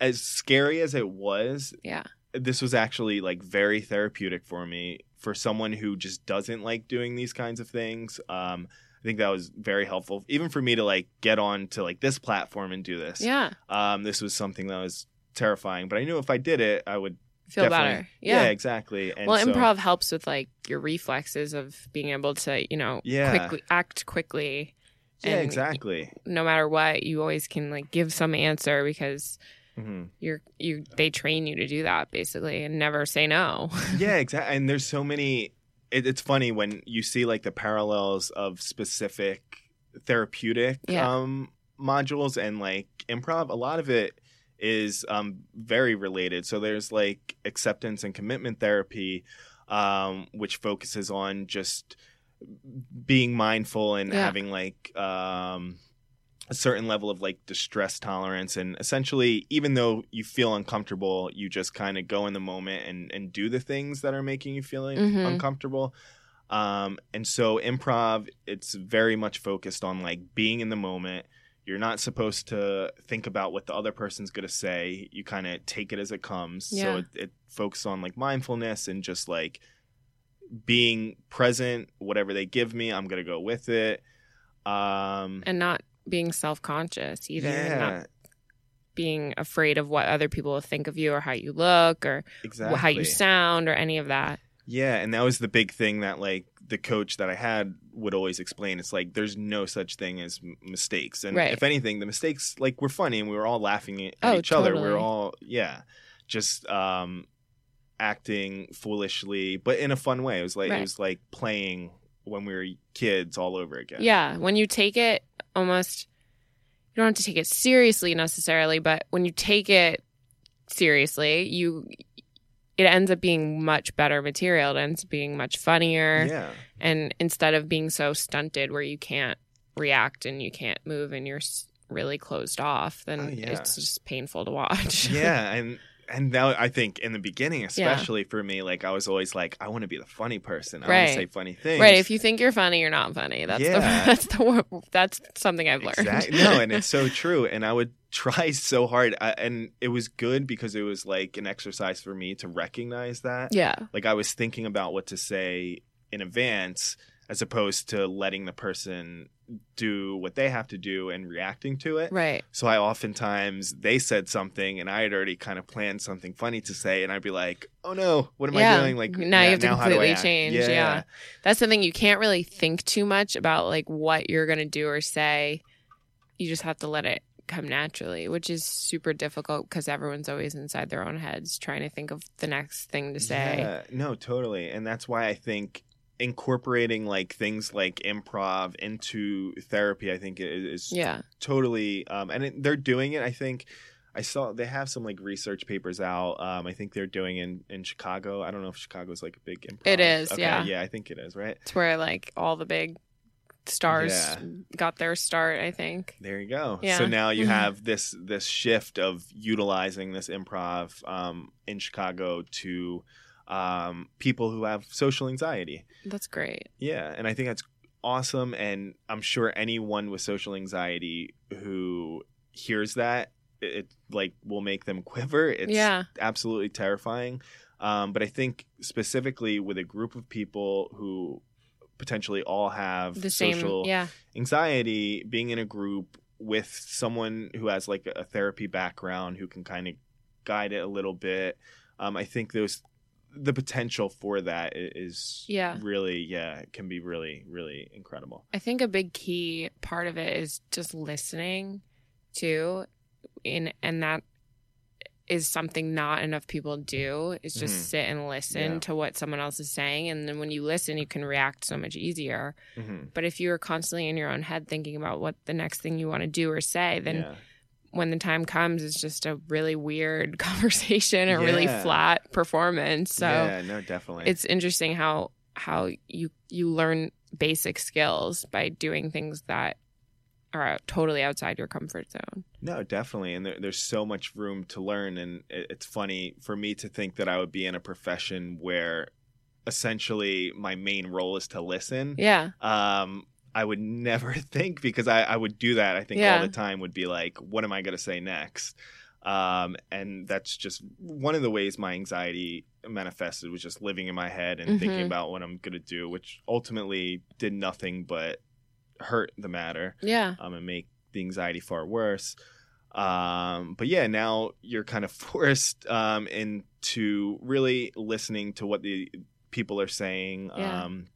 Speaker 2: as scary as it was,
Speaker 1: Yeah.
Speaker 2: This was actually like very therapeutic for me for someone who just doesn't like doing these kinds of things. Um, I think that was very helpful, even for me to like get on to like this platform and do this.
Speaker 1: Yeah.
Speaker 2: Um, this was something that was terrifying, but I knew if I did it, I would
Speaker 1: Feel
Speaker 2: definitely-
Speaker 1: better. Yeah.
Speaker 2: exactly. And
Speaker 1: well,
Speaker 2: so-
Speaker 1: improv helps with like your reflexes of being able to, you know,
Speaker 2: Yeah.
Speaker 1: quickly act quickly.
Speaker 2: Yeah,
Speaker 1: and
Speaker 2: exactly.
Speaker 1: No matter what, you always can like give some answer because
Speaker 2: hmm
Speaker 1: you're you they train you to do that basically and never say no.
Speaker 2: yeah, exactly. And there's so many. It, it's funny when you see like the parallels of specific therapeutic
Speaker 1: Yeah.
Speaker 2: um, modules and like improv. A lot of it is um, very related. So there's like acceptance and commitment therapy, um, which focuses on just being mindful and
Speaker 1: Yeah.
Speaker 2: having like um, a certain level of like distress tolerance and essentially even though you feel uncomfortable you just kind of go in the moment and and do the things that are making you feeling
Speaker 1: Mhm.
Speaker 2: uncomfortable Um, and so improv, it's very much focused on like being in the moment. You're not supposed to think about what the other person's going to say. You kind of take it as it comes. So it, it focuses on like mindfulness and just like being present. Whatever they give me, I'm going to go with it. Um,
Speaker 1: and not being self-conscious either
Speaker 2: yeah,
Speaker 1: not being afraid of what other people will think of you or how you look or
Speaker 2: exactly.
Speaker 1: how you sound or any of that
Speaker 2: Yeah, and that was the big thing that like the coach that I had would always explain. It's like there's no such thing as mistakes, and
Speaker 1: Right.
Speaker 2: if anything, the mistakes like were funny, and we were all laughing at
Speaker 1: Oh,
Speaker 2: each other. We were all yeah, just um, acting foolishly, but in a fun way. It was like
Speaker 1: Right.
Speaker 2: it was like playing when we were kids all over again.
Speaker 1: yeah when you take it almost you don't have to take it seriously necessarily but when you take it seriously you it ends up being much better material it ends up being much funnier
Speaker 2: yeah,
Speaker 1: and instead of being so stunted where you can't react and you can't move and you're really closed off then
Speaker 2: Oh, yeah.
Speaker 1: it's just painful to watch
Speaker 2: yeah, and. And now I think in the beginning, especially for me, like I was always like, I want to be the funny person. I want to say funny things.
Speaker 1: right if you think you're funny you're not funny that's the that's the that's something i've learned
Speaker 2: Exactly. No, and it's so true. And I would try so hard, I, and it was good because it was like an exercise for me to recognize that.
Speaker 1: yeah
Speaker 2: Like I was thinking about what to say in advance, as opposed to letting the person do what they have to do and reacting to it.
Speaker 1: right
Speaker 2: So I oftentimes they said something and I had already kind of planned something funny to say, and I'd be like, "Oh no, what am
Speaker 1: Yeah.
Speaker 2: I doing?" Like
Speaker 1: Now you have to completely change, yeah. that's the thing you can't really think too much about like what you're gonna do or say you just have to let it come naturally which is super difficult because everyone's always inside their own heads trying to think of the next thing to say
Speaker 2: Yeah, no, totally. And that's why I think incorporating like things like improv into therapy, I think is
Speaker 1: yeah
Speaker 2: totally, um, and it, they're doing it. I think I saw they have some like research papers out. Um, I think they're doing in in Chicago. I don't know if Chicago's like a big improv.
Speaker 1: It is,
Speaker 2: Okay,
Speaker 1: yeah.
Speaker 2: yeah, I think it is. Right
Speaker 1: it's where like all the big stars
Speaker 2: Yeah.
Speaker 1: got their start i think
Speaker 2: there, you go.
Speaker 1: Yeah.
Speaker 2: So now you
Speaker 1: Mhm.
Speaker 2: have this this shift of utilizing this improv um, in Chicago to um, people who have social anxiety.
Speaker 1: that's great
Speaker 2: Yeah, and I think that's awesome. And I'm sure anyone with social anxiety who hears that, it, it like will make them quiver. It's
Speaker 1: yeah
Speaker 2: absolutely terrifying. Um, but I think specifically with a group of people who potentially all have
Speaker 1: the same
Speaker 2: social
Speaker 1: yeah
Speaker 2: anxiety, being in a group with someone who has like a therapy background who can kind of guide it a little bit. Um, I think those the potential for that is
Speaker 1: Yeah.
Speaker 2: really yeah can be really really incredible.
Speaker 1: I think a big key part of it is just listening too. In and that is something not enough people do is just
Speaker 2: Mhm.
Speaker 1: sit and listen
Speaker 2: Yeah.
Speaker 1: to what someone else is saying and then when you listen you can react so much easier.
Speaker 2: hmm
Speaker 1: But if you are constantly in your own head thinking about what the next thing you want to do or say, then
Speaker 2: yeah.
Speaker 1: When the time comes it's just a really weird conversation, a really flat performance. So
Speaker 2: yeah, no, definitely.
Speaker 1: it's interesting how how you you learn basic skills by doing things that are out, totally outside your comfort zone.
Speaker 2: No, definitely, and there, there's so much room to learn, and it, it's funny for me to think that I would be in a profession where essentially my main role is to listen.
Speaker 1: Yeah,
Speaker 2: Um, I would never think because I, I would do that. I think
Speaker 1: Yeah.
Speaker 2: all the time would be like, what am I going to say next? Um, and that's just one of the ways my anxiety manifested was just living in my head and thinking
Speaker 1: Mhm.
Speaker 2: about what I'm going to do, which ultimately did nothing but hurt the matter
Speaker 1: yeah,
Speaker 2: um, and make the anxiety far worse. Um, but yeah, now you're kind of forced um, into really listening to what the people are saying.
Speaker 1: Yeah.
Speaker 2: Um,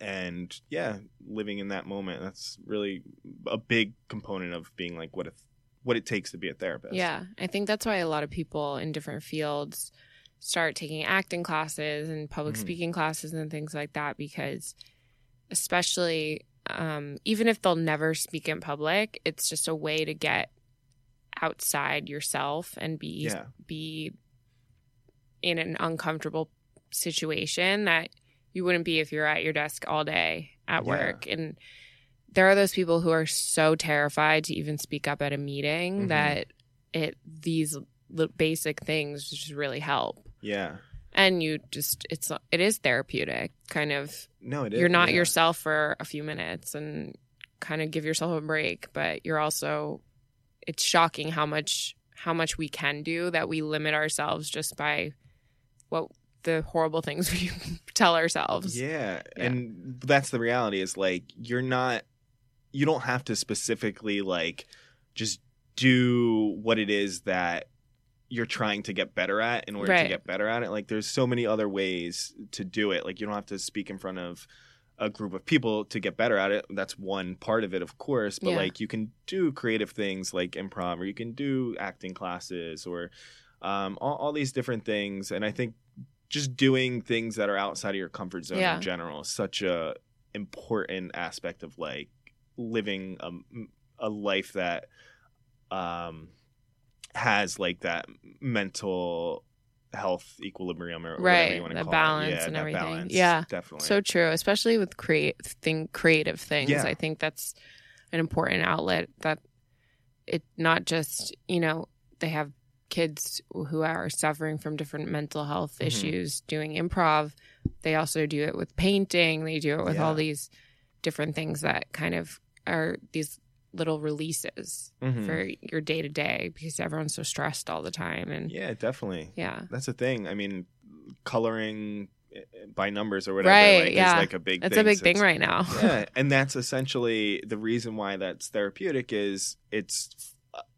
Speaker 2: and yeah, living in that moment. That's really a big component of being like what if what it takes to be a therapist.
Speaker 1: yeah. I think that's why a lot of people in different fields start taking acting classes and public
Speaker 2: Mhm.
Speaker 1: speaking classes and things like that because, especially um, even if they'll never speak in public, it's just a way to get outside yourself and be
Speaker 2: Yeah.
Speaker 1: be in an uncomfortable situation that you wouldn't be if you're at your desk all day at
Speaker 2: Yeah.
Speaker 1: work and there are those people who are so terrified to even speak up at a meeting
Speaker 2: Mhm.
Speaker 1: that it these basic things just really help
Speaker 2: Yeah.
Speaker 1: and you just it's it is therapeutic kind of
Speaker 2: No, it is.
Speaker 1: you're not
Speaker 2: yeah.
Speaker 1: yourself for a few minutes and kind of give yourself a break but you're also it's shocking how much how much we can do that we limit ourselves just by what the horrible things we tell ourselves
Speaker 2: Yeah.
Speaker 1: Yeah.
Speaker 2: And that's the reality is like you're not you don't have to specifically like just do what it is that you're trying to get better at in order to get better at it. Like there's so many other ways to do it. Like you don't have to speak in front of a group of people to get better at it. That's one part of it, of course. But
Speaker 1: Yeah.
Speaker 2: like you can do creative things like improv, or you can do acting classes, or um, all, all these different things. And I think just doing things that are outside of your comfort zone
Speaker 1: Yeah.
Speaker 2: in general is such a important aspect of like living a, a life that um has like that mental health equilibrium or whatever
Speaker 1: Right,
Speaker 2: you want to
Speaker 1: the
Speaker 2: call
Speaker 1: balance
Speaker 2: it. Yeah,
Speaker 1: and everything.
Speaker 2: balance,
Speaker 1: Yeah.
Speaker 2: definitely.
Speaker 1: so true especially with create thing creative things
Speaker 2: Yeah.
Speaker 1: i think that's an important outlet that it not just you know they have kids who are suffering from different mental health
Speaker 2: Mhm.
Speaker 1: issues doing improv they also do it with painting they do it with all these different things that kind of are these little releases
Speaker 2: Mhm.
Speaker 1: for your day to day because everyone's so stressed all the time and yeah,
Speaker 2: definitely yeah. That's the thing. I mean, coloring eh, by numbers or whatever
Speaker 1: Right,
Speaker 2: like,
Speaker 1: yeah.
Speaker 2: is like a big
Speaker 1: it's
Speaker 2: thing.
Speaker 1: a big
Speaker 2: So
Speaker 1: thing right now
Speaker 2: yeah, and that's essentially the reason why that's therapeutic is it's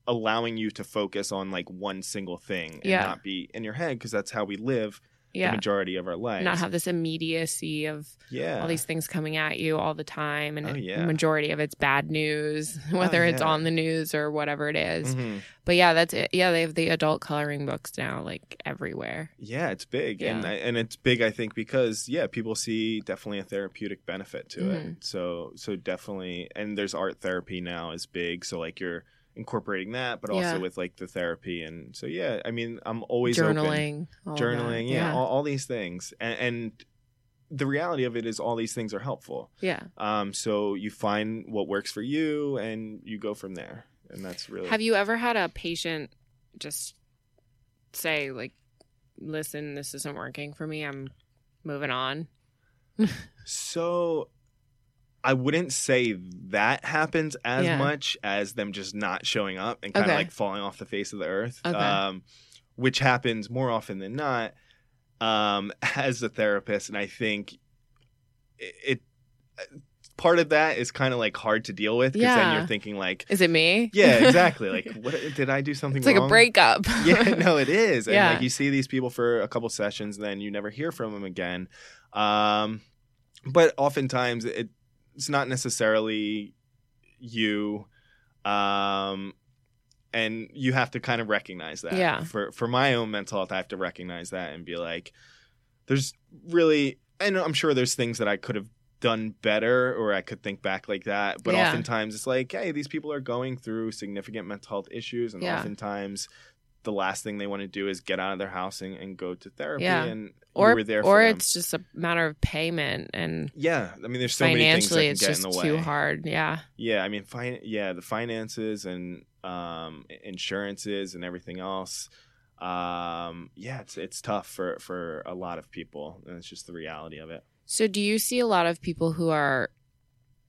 Speaker 2: allowing you to focus on like one single thing and
Speaker 1: Yeah.
Speaker 2: not be in your head because that's how we live the
Speaker 1: yeah
Speaker 2: majority of our lives.
Speaker 1: not have this immediacy of
Speaker 2: yeah,
Speaker 1: all these things coming at you all the time and
Speaker 2: Oh, yeah.
Speaker 1: the majority of it's bad news whether it's
Speaker 2: yeah.
Speaker 1: on the news or whatever it is.
Speaker 2: Mhm.
Speaker 1: but yeah that's it yeah they have the adult coloring books now like everywhere
Speaker 2: Yeah, it's big, and and it's big. I think because yeah, people see definitely a therapeutic benefit to it.
Speaker 1: Mhm.
Speaker 2: So so definitely, and there's art therapy now is big. So like you're incorporating that, but
Speaker 1: Yeah.
Speaker 2: also with like the therapy, and so yeah. I mean, I'm always open.
Speaker 1: journaling that.
Speaker 2: journaling, yeah, All, all these things, and, and the reality of it is all these things are helpful.
Speaker 1: yeah
Speaker 2: Um, so you find what works for you, and you go from there, and that's really
Speaker 1: have you ever had a patient just say like listen this isn't working for me i'm moving on
Speaker 2: So I wouldn't say that happens as
Speaker 1: Yeah.
Speaker 2: much as them just not showing up and kind of
Speaker 1: Okay.
Speaker 2: like falling off the face of the earth.
Speaker 1: Okay.
Speaker 2: Um, which happens more often than not um, as a therapist. And I think it, it part of that is kind of like hard to deal with because then you're thinking like,
Speaker 1: is it me
Speaker 2: yeah, exactly. Like, what did I do something
Speaker 1: it's like a breakup
Speaker 2: yeah, no, it is. And
Speaker 1: Yeah.
Speaker 2: like you see these people for a couple sessions, then you never hear from them again. Um, but oftentimes it, it's not necessarily you. Um, and you have to kind of recognize that.
Speaker 1: Yeah.
Speaker 2: For for my own mental health, I have to recognize that and be like, there's really, and I'm sure there's things that I could have done better or I could think back like that. But
Speaker 1: Yeah.
Speaker 2: oftentimes it's like, hey, these people are going through significant mental health issues, and
Speaker 1: Yeah.
Speaker 2: oftentimes the last thing they want to do is get out of their house and, and go to therapy.
Speaker 1: Yeah.
Speaker 2: And
Speaker 1: or
Speaker 2: you were there for
Speaker 1: or
Speaker 2: them.
Speaker 1: it's just a matter of payment and
Speaker 2: yeah. I mean, there's so many things that
Speaker 1: it's
Speaker 2: get
Speaker 1: just
Speaker 2: in the way.
Speaker 1: too hard yeah
Speaker 2: Yeah, I mean, fin- yeah, the finances and um, insurances and everything else. Um, yeah, it's it's tough for for a lot of people, and it's just the reality of it.
Speaker 1: So, do you see a lot of people who are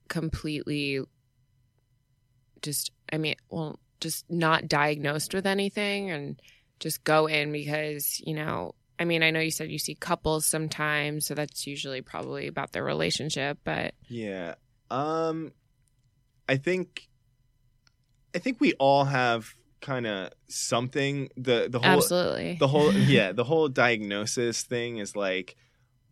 Speaker 1: completely just, I mean, well, just not diagnosed with anything and just go in because, you know, I mean, I know you said you see couples sometimes, so that's usually probably about their relationship, but
Speaker 2: Yeah. Um I think I think we all have kind of something the the whole
Speaker 1: absolutely.
Speaker 2: the whole yeah, the whole diagnosis thing is like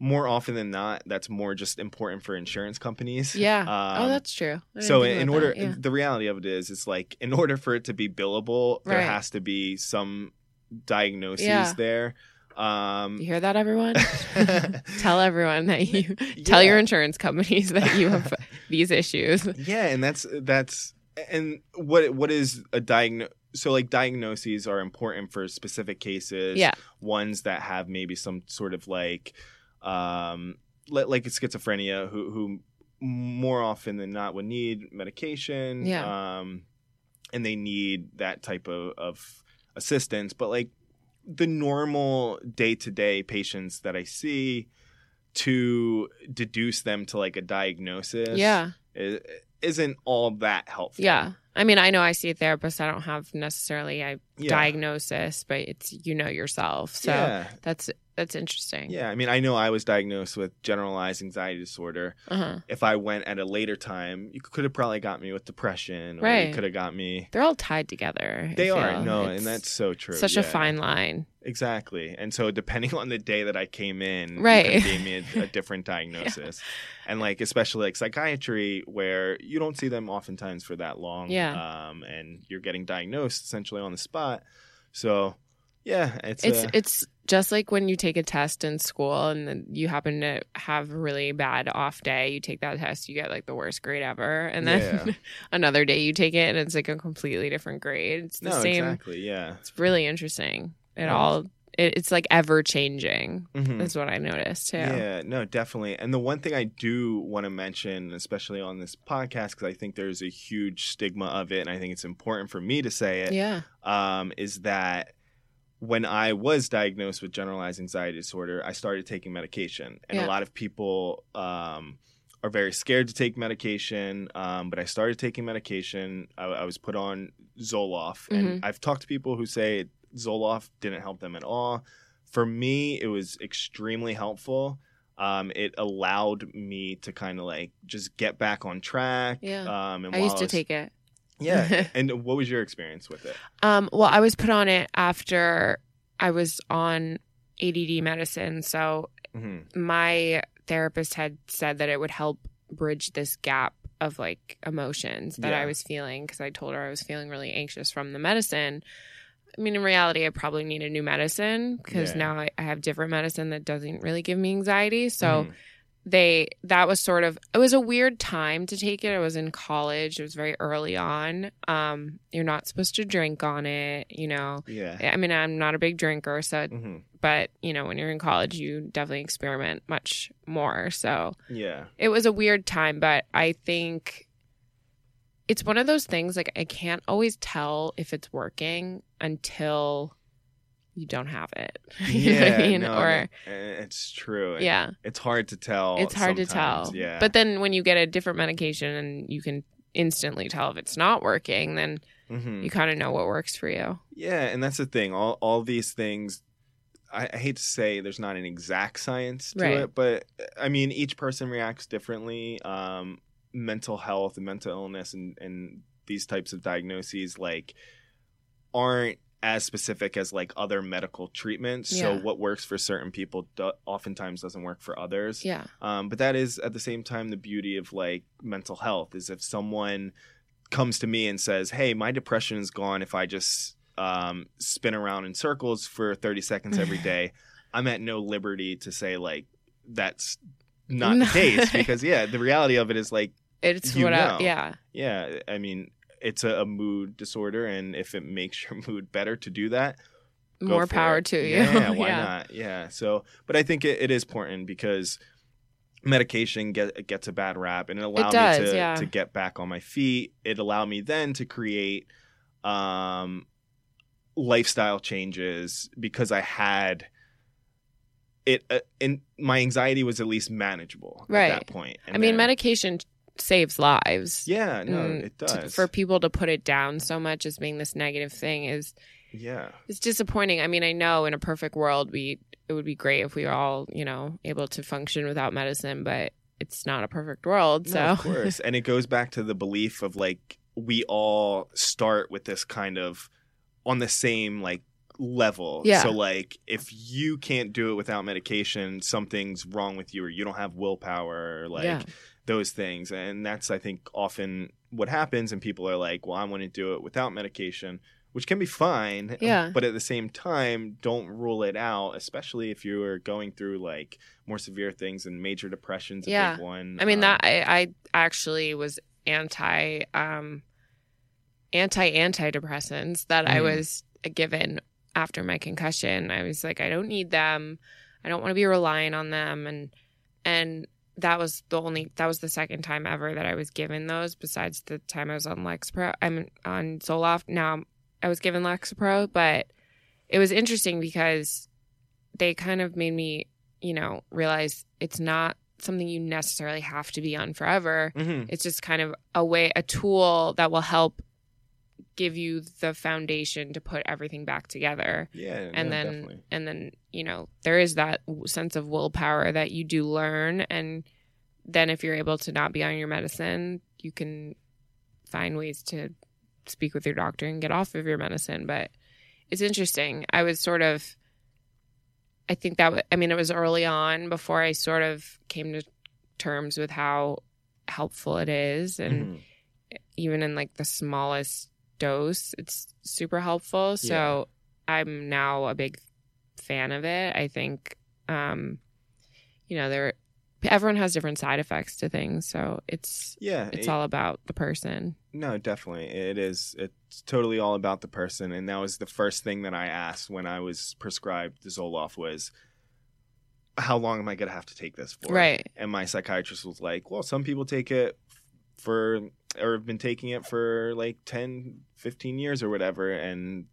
Speaker 2: more often than not that's more just important for insurance companies.
Speaker 1: yeah.
Speaker 2: Um,
Speaker 1: oh, that's true.
Speaker 2: So in order
Speaker 1: that, yeah.
Speaker 2: the reality of it is it's like in order for it to be billable there has to be some diagnoses
Speaker 1: Yeah.
Speaker 2: there. Um
Speaker 1: You hear that, everyone? tell everyone that you tell
Speaker 2: Yeah.
Speaker 1: your insurance companies that you have these issues.
Speaker 2: Yeah, and that's that's and what what is a diagnose? So like diagnoses are important for specific cases.
Speaker 1: Yeah.
Speaker 2: ones that have maybe some sort of like, um, li- like schizophrenia, who who more often than not would need medication.
Speaker 1: Yeah.
Speaker 2: Um, and they need that type of of assistance, but like the normal day to day patients that I see to deduce them to like a diagnosis.
Speaker 1: Yeah.
Speaker 2: i- Isn't all that helpful.
Speaker 1: Yeah. I mean, I know I see a therapist. I don't have necessarily a
Speaker 2: Yeah.
Speaker 1: diagnosis, but it's you know yourself. So
Speaker 2: yeah.
Speaker 1: that's that's interesting.
Speaker 2: Yeah. I mean, I know I was diagnosed with generalized anxiety disorder.
Speaker 1: Uh-huh.
Speaker 2: If I went at a later time, you could have probably got me with depression, or
Speaker 1: Right.
Speaker 2: you could have got me.
Speaker 1: They're all tied together.
Speaker 2: They are no,
Speaker 1: It's
Speaker 2: and that's so true.
Speaker 1: such a fine line.
Speaker 2: Exactly. And so depending on the day that I came in,
Speaker 1: Right.
Speaker 2: gave me a, a different diagnosis. And like especially like psychiatry where you don't see them oftentimes for that long.
Speaker 1: Yeah.
Speaker 2: Um and you're getting diagnosed essentially on the spot. So yeah, it's
Speaker 1: It's
Speaker 2: uh,
Speaker 1: it's just like when you take a test in school and then you happen to have a really bad off day. You take that test, you get like the worst grade ever, and then
Speaker 2: Yeah.
Speaker 1: another day you take it and it's like a completely different grade. It's the
Speaker 2: no,
Speaker 1: same.
Speaker 2: exactly. Yeah.
Speaker 1: It's really interesting. It
Speaker 2: Yeah.
Speaker 1: all it, it's like ever changing.
Speaker 2: Mhm.
Speaker 1: Is what I noticed too.
Speaker 2: Yeah, no, definitely. And the one thing I do want to mention, especially on this podcast, because I think there's a huge stigma of it, and I think it's important for me to say it,
Speaker 1: Yeah.
Speaker 2: um, is that when I was diagnosed with generalized anxiety disorder, I started taking medication, and
Speaker 1: Yeah.
Speaker 2: a lot of people um, are very scared to take medication. Um, but I started taking medication. I, I was put on Zoloft,
Speaker 1: Mm-hmm.
Speaker 2: and I've talked to people who say Zoloft didn't help them at all. For me, it was extremely helpful. Um, it allowed me to kind of like just get back on track.
Speaker 1: Yeah.
Speaker 2: Um, and
Speaker 1: I used to
Speaker 2: was-
Speaker 1: take it.
Speaker 2: Yeah. and what was your experience with it?
Speaker 1: Um, well, I was put on it after I was on ADD medicine. So
Speaker 2: hmm
Speaker 1: my therapist had said that it would help bridge this gap of like emotions that
Speaker 2: Yeah.
Speaker 1: I was feeling because I told her I was feeling really anxious from the medicine. I mean, in reality, I probably need a new medicine because
Speaker 2: Yeah.
Speaker 1: now I, I have different medicine that doesn't really give me anxiety. So
Speaker 2: Mhm.
Speaker 1: they that was sort of it was a weird time to take it. I was in college. It was very early on. Um, you're not supposed to drink on it, you know.
Speaker 2: yeah.
Speaker 1: I mean, I'm not a big drinker, so
Speaker 2: hmm
Speaker 1: but you know, when you're in college, you definitely experiment much more. So
Speaker 2: Yeah.
Speaker 1: it was a weird time, but I think it's one of those things like I can't always tell if it's working until you don't have it. you know what
Speaker 2: Yeah.
Speaker 1: I mean?
Speaker 2: no,
Speaker 1: or
Speaker 2: eh, it's true.
Speaker 1: yeah,
Speaker 2: It's hard to tell.
Speaker 1: it's hard to tell.
Speaker 2: Yeah.
Speaker 1: But then when you get a different medication and you can instantly tell if it's not working, then
Speaker 2: Mhm.
Speaker 1: you kind of know what works for you.
Speaker 2: Yeah, and that's the thing. All all these things. I, I hate to say there's not an exact science to
Speaker 1: Right.
Speaker 2: it, but I mean each person reacts differently. Um, mental health and mental illness and and these types of diagnoses like aren't as specific as like other medical treatments. So what works for certain people do- oftentimes doesn't work for others.
Speaker 1: Yeah.
Speaker 2: Um, but that is at the same time the beauty of like mental health is if someone comes to me and says, "Hey, my depression is gone if I just um, spin around in circles for 30 seconds every day," I'm at no liberty to say like that's not
Speaker 1: No.
Speaker 2: the case because yeah, the reality of it is like
Speaker 1: It's
Speaker 2: You
Speaker 1: what I, yeah.
Speaker 2: yeah, I mean it's a, a mood disorder, and if it makes your mood better to do that,
Speaker 1: More power
Speaker 2: it.
Speaker 1: to you.
Speaker 2: Yeah, why
Speaker 1: Yeah.
Speaker 2: not? Yeah. So, but I think it, it is important because medication get, gets a bad rap, and it allowed
Speaker 1: does,
Speaker 2: me to,
Speaker 1: yeah.
Speaker 2: to get back on my feet. It allowed me then to create um, lifestyle changes because I had it. Uh, and my anxiety was at least manageable
Speaker 1: Right.
Speaker 2: at that point.
Speaker 1: I
Speaker 2: And
Speaker 1: mean,
Speaker 2: then-
Speaker 1: medication saves lives.
Speaker 2: Yeah, no,
Speaker 1: And
Speaker 2: it
Speaker 1: to-
Speaker 2: does.
Speaker 1: for people to put it down so much as being this negative thing is
Speaker 2: yeah.
Speaker 1: it's disappointing. I mean, I know in a perfect world we it would be great if we were all, you know, able to function without medicine, but it's not a perfect world. So
Speaker 2: No, of course. and it goes back to the belief of like we all start with this kind of on the same like level.
Speaker 1: Yeah.
Speaker 2: So like if you can't do it without medication, something's wrong with you or you don't have willpower or like
Speaker 1: Yeah.
Speaker 2: Those things. And that's I think often what happens and people are like, Well, I want to do it without medication. Which can be fine,
Speaker 1: Yeah.
Speaker 2: but at the same time, don't rule it out, especially if you are going through like more severe things and major depression's
Speaker 1: Yeah.
Speaker 2: one.
Speaker 1: I mean
Speaker 2: Um,
Speaker 1: that I, I actually was anti um anti antidepressants that I
Speaker 2: Mhm.
Speaker 1: was given after my concussion. I was like, I don't need them. I don't want to be relying on them and and that was the only that was the second time ever that I was given those besides the time I was on Lexapro. I'm on Zoloft. Now I was given Lexapro, but it was interesting because they kind of made me, you know, realize it's not something you necessarily have to be on forever.
Speaker 2: Mm-hmm.
Speaker 1: It's just kind of a way, a tool that will help give you the foundation to put everything back together.
Speaker 2: Yeah,
Speaker 1: And then,
Speaker 2: definitely.
Speaker 1: and then, you know, there is that sense of willpower that you do learn. And then if you're able to not be on your medicine, you can find ways to speak with your doctor and get off of your medicine. But it's interesting. I was sort of, I think that, I mean, it was early on before I sort of came to terms with how helpful it is. And
Speaker 2: Mhm.
Speaker 1: even in like the smallest dose, it's super helpful. So I'm now a big fan of it. I think, um, you know, there, everyone has different side effects to things. So it's,
Speaker 2: yeah,
Speaker 1: it's
Speaker 2: it-
Speaker 1: all about the person.
Speaker 2: No, definitely. It is. It's totally all about the person. And that was the first thing that I asked when I was prescribed the Zoloft was, how long am I going to have to take this for?
Speaker 1: Right.
Speaker 2: And my psychiatrist was like, well, some people take it for, or have been taking it for like 10, 15 years or whatever. And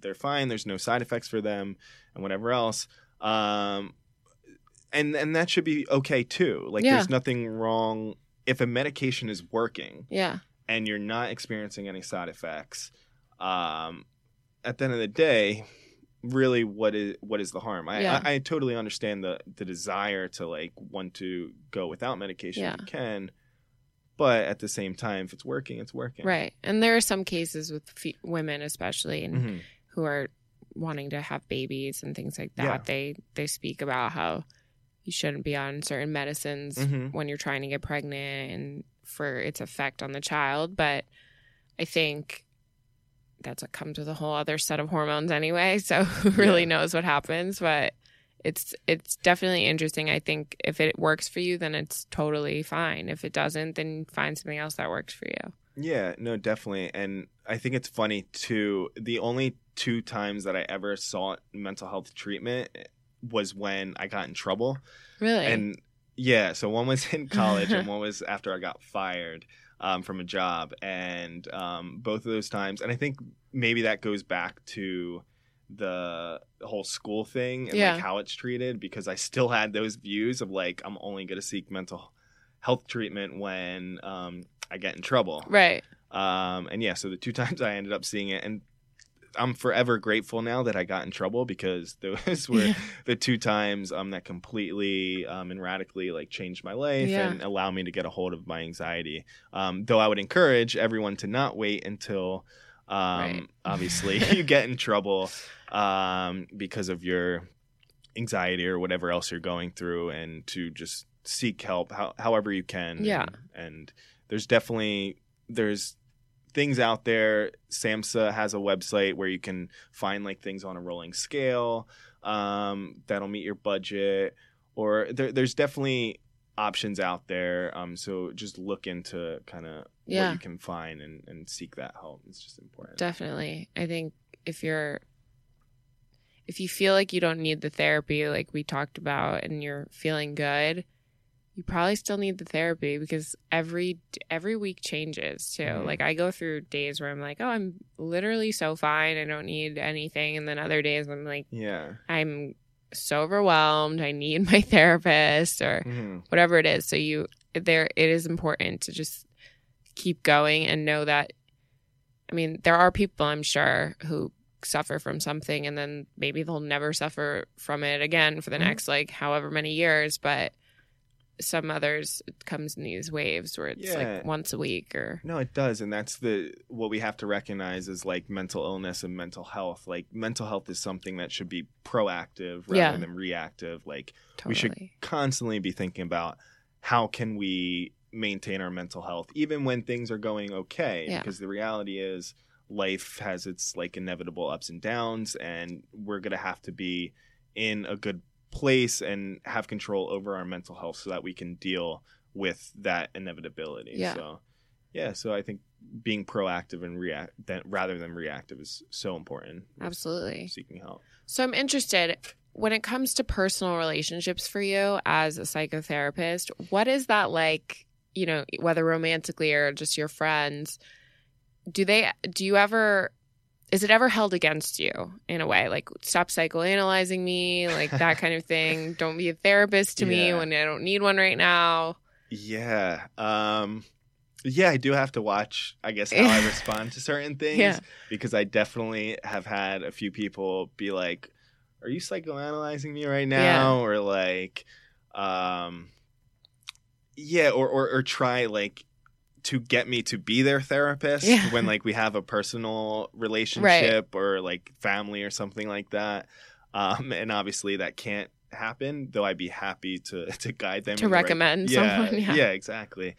Speaker 2: they're fine. There's no side effects for them and whatever else. Um, and, and that should be okay too. Like
Speaker 1: Yeah.
Speaker 2: there's nothing wrong if a medication is working
Speaker 1: Yeah.
Speaker 2: and you're not experiencing any side effects, um, at the end of the day, really, what is what is the harm? I,
Speaker 1: Yeah.
Speaker 2: I, I totally understand the the desire to like want to go without medication if
Speaker 1: Yeah.
Speaker 2: you can, but at the same time, if it's working, it's working.
Speaker 1: Right. And there are some cases with fe- women, especially, and
Speaker 2: Mhm.
Speaker 1: who are wanting to have babies and things like that.
Speaker 2: Yeah.
Speaker 1: They they speak about how you shouldn't be on certain medicines
Speaker 2: Mhm.
Speaker 1: when you're trying to get pregnant and for its effect on the child. But I think that's what comes with a whole other set of hormones anyway. So who really
Speaker 2: Yeah.
Speaker 1: knows what happens? But it's it's definitely interesting. I think if it works for you, then it's totally fine. If it doesn't, then find something else that works for you.
Speaker 2: Yeah, no, definitely. And I think it's funny too. The only two times that I ever sought mental health treatment was when I got in trouble.
Speaker 1: Really?
Speaker 2: And yeah, so one was in college and one was after I got fired um, from a job. And um, both of those times, and I think maybe that goes back to the whole school thing and
Speaker 1: Yeah.
Speaker 2: like how it's treated because I still had those views of like I'm only going to seek mental health treatment when um, I get in trouble.
Speaker 1: right.
Speaker 2: Um, and yeah, so the two times I ended up seeing it, and I'm forever grateful now that I got in trouble because those were
Speaker 1: Yeah.
Speaker 2: the two times um, that completely um, and radically like changed my life
Speaker 1: Yeah.
Speaker 2: and allow me to get a hold of my anxiety. Um, though I would encourage everyone to not wait until um,
Speaker 1: Right.
Speaker 2: obviously you get in trouble um, because of your anxiety or whatever else you're going through, and to just seek help how, however you can.
Speaker 1: Yeah.
Speaker 2: and, and there's definitely there's things out there. SAMHSA has a website where you can find like things on a rolling scale um, that'll meet your budget, or there, there's definitely options out there. Um, so just look into kind of
Speaker 1: Yeah.
Speaker 2: what you can find and, and seek that help. It's just important.
Speaker 1: Definitely. I think if you're if you feel like you don't need the therapy like we talked about and you're feeling good, you probably still need the therapy because every every week changes too.
Speaker 2: Mhm.
Speaker 1: Like I go through days where I'm like, "Oh, I'm literally so fine. I don't need anything." And then other days I'm like,
Speaker 2: Yeah.
Speaker 1: "I'm so overwhelmed. I need my therapist or
Speaker 2: Mhm.
Speaker 1: whatever it is. So you there it is important to just keep going and know that I mean, there are people I'm sure who suffer from something and then maybe they'll never suffer from it again for the
Speaker 2: Mhm.
Speaker 1: next like however many years, but some others it comes in these waves where it's
Speaker 2: Yeah.
Speaker 1: like once a week or
Speaker 2: No, it does, and that's the what we have to recognize is like mental illness and mental health. Like mental health is something that should be proactive rather
Speaker 1: Yeah.
Speaker 2: than reactive. Like
Speaker 1: totally.
Speaker 2: we should constantly be thinking about how can we maintain our mental health even when things are going okay
Speaker 1: Yeah.
Speaker 2: because the reality is life has its like inevitable ups and downs and we're going to have to be in a good place and have control over our mental health so that we can deal with that inevitability
Speaker 1: Yeah.
Speaker 2: so yeah so i think being proactive and react that rather than reactive is so important
Speaker 1: Absolutely.
Speaker 2: seeking help
Speaker 1: So I'm interested when it comes to personal relationships for you as a psychotherapist, what is that like, you know, whether romantically or just your friends? Do they do you ever is it ever held against you in a way? Like, stop psychoanalyzing me, like that kind of thing. Don't be a therapist to me when I don't need one right now.
Speaker 2: Yeah. Um yeah, I do have to watch, I guess, how I respond to certain things
Speaker 1: Yeah.
Speaker 2: because I definitely have had a few people be like, "Are you psychoanalyzing me right now?" or like um yeah, or or or try like to get me to be their therapist
Speaker 1: Yeah.
Speaker 2: when like we have a personal relationship or like family or something like that. Um and obviously that can't happen, though I'd be happy to to guide them
Speaker 1: To
Speaker 2: the right-
Speaker 1: recommend
Speaker 2: yeah,
Speaker 1: someone, yeah.
Speaker 2: yeah, exactly.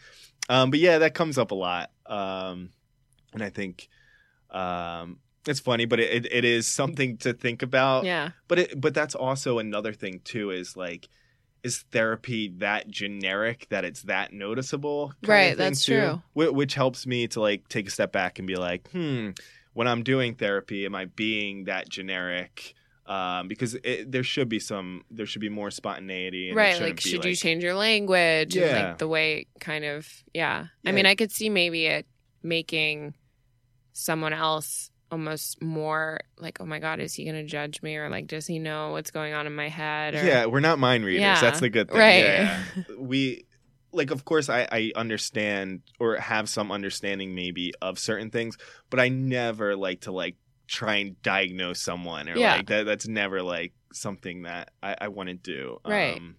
Speaker 2: Um, but yeah, that comes up a lot, um, and I think um, it's funny, but it, it, it is something to think about.
Speaker 1: Yeah.
Speaker 2: But it, but that's also another thing too. Is like, is therapy that generic that it's that noticeable?
Speaker 1: Right, that's
Speaker 2: too?
Speaker 1: true.
Speaker 2: Wh- Which helps me to like take a step back and be like, hmm, when I'm doing therapy, am I being that generic? Um, because it, there should be some, there should be more spontaneity. And it
Speaker 1: right. Like, should you change your language? And
Speaker 2: Yeah.
Speaker 1: like the way kind of, yeah. I mean, I could see maybe it making someone else almost more like, oh my God, is he going to judge me? Or like, does he know what's going on in my head? Or,
Speaker 2: Yeah, we're not mind readers.
Speaker 1: Yeah,
Speaker 2: That's the good thing.
Speaker 1: right.
Speaker 2: Yeah, yeah. we like of course I, I understand or have some understanding maybe of certain things, but I never like to like try and diagnose someone or
Speaker 1: Yeah.
Speaker 2: like that that's never like something that I, I want to do.
Speaker 1: Right.
Speaker 2: Um,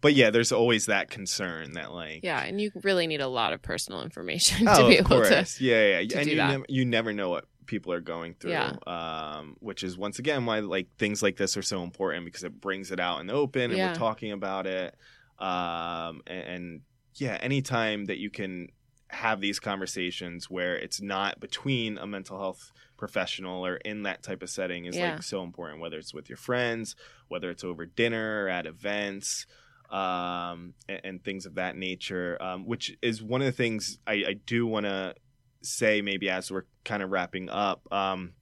Speaker 2: but yeah, there's always that concern that like
Speaker 1: Yeah. And you really need a lot of personal information
Speaker 2: oh,
Speaker 1: to be
Speaker 2: of
Speaker 1: able to.
Speaker 2: course. yeah, yeah,
Speaker 1: to
Speaker 2: and you never you never know what people are going through.
Speaker 1: Yeah.
Speaker 2: Um, which is once again why like things like this are so important because it brings it out in the open and
Speaker 1: Yeah.
Speaker 2: we're talking about it. Um, and, and yeah, anytime that you can have these conversations where it's not between a mental health professional or in that type of setting is
Speaker 1: Yeah.
Speaker 2: like so important whether it's with your friends whether it's over dinner or at events um, and, and things of that nature um, which is one of the things i, I do want to say maybe as we're kind of wrapping up um,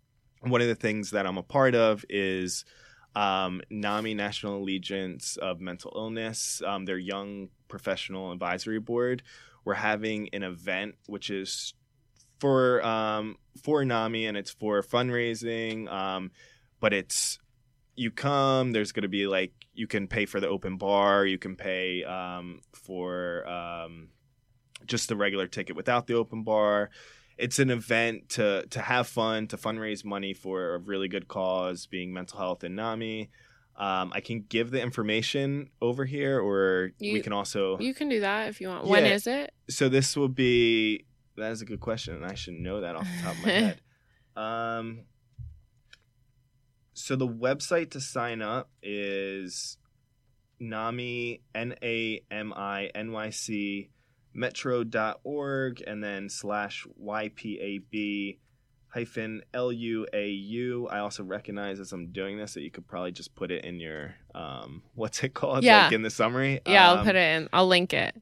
Speaker 2: one of the things that i'm a part of is um, NAMI National Alliance of Mental Illness, um, their Young Professional Advisory Board. We're having an event which is for um, for NAMI and it's for fundraising, um, but it's you come. There's going to be like you can pay for the open bar, you can pay um, for um, just the regular ticket without the open bar it's an event to to have fun, to fundraise money for a really good cause, being mental health in NAMI. Um, I can give the information over here, or we can also.
Speaker 1: You can do that if you want. When
Speaker 2: Yeah.
Speaker 1: is it?
Speaker 2: so this will be. That is a good question, and I should know that off the top of my head. Um, so the website to sign up is NAMI N A M I N Y C metro.org and then slash YPAB hyphen L-U-A-U. I also recognize as I'm doing this that you could probably just put it in your um what's it called?
Speaker 1: Yeah.
Speaker 2: Like in the summary.
Speaker 1: Yeah, I'll
Speaker 2: Um,
Speaker 1: put it in. I'll link it.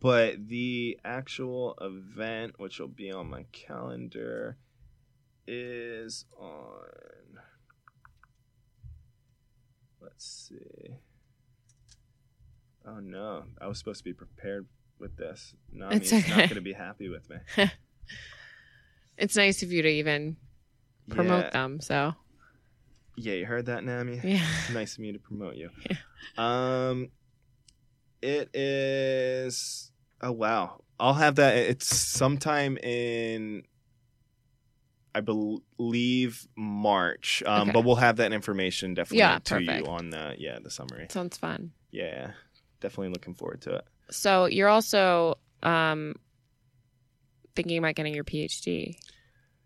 Speaker 2: but the actual event, which will be on my calendar, is on. Let's see. Oh no, I was supposed to be prepared with this. Nami's
Speaker 1: It's
Speaker 2: not going to be happy with me.
Speaker 1: It's nice of you to even promote
Speaker 2: yeah.
Speaker 1: them. So
Speaker 2: Yeah, you heard that, Nami?
Speaker 1: yeah,
Speaker 2: nice of me to promote you. Um, it is. Oh wow! I'll have that. It's sometime in, I believe March. Um,
Speaker 1: Okay.
Speaker 2: but we'll have that information definitely
Speaker 1: Yeah,
Speaker 2: to
Speaker 1: perfect.
Speaker 2: you on the yeah the summary.
Speaker 1: sounds fun.
Speaker 2: Yeah, definitely looking forward to it.
Speaker 1: So you're also um, thinking about getting your PhD.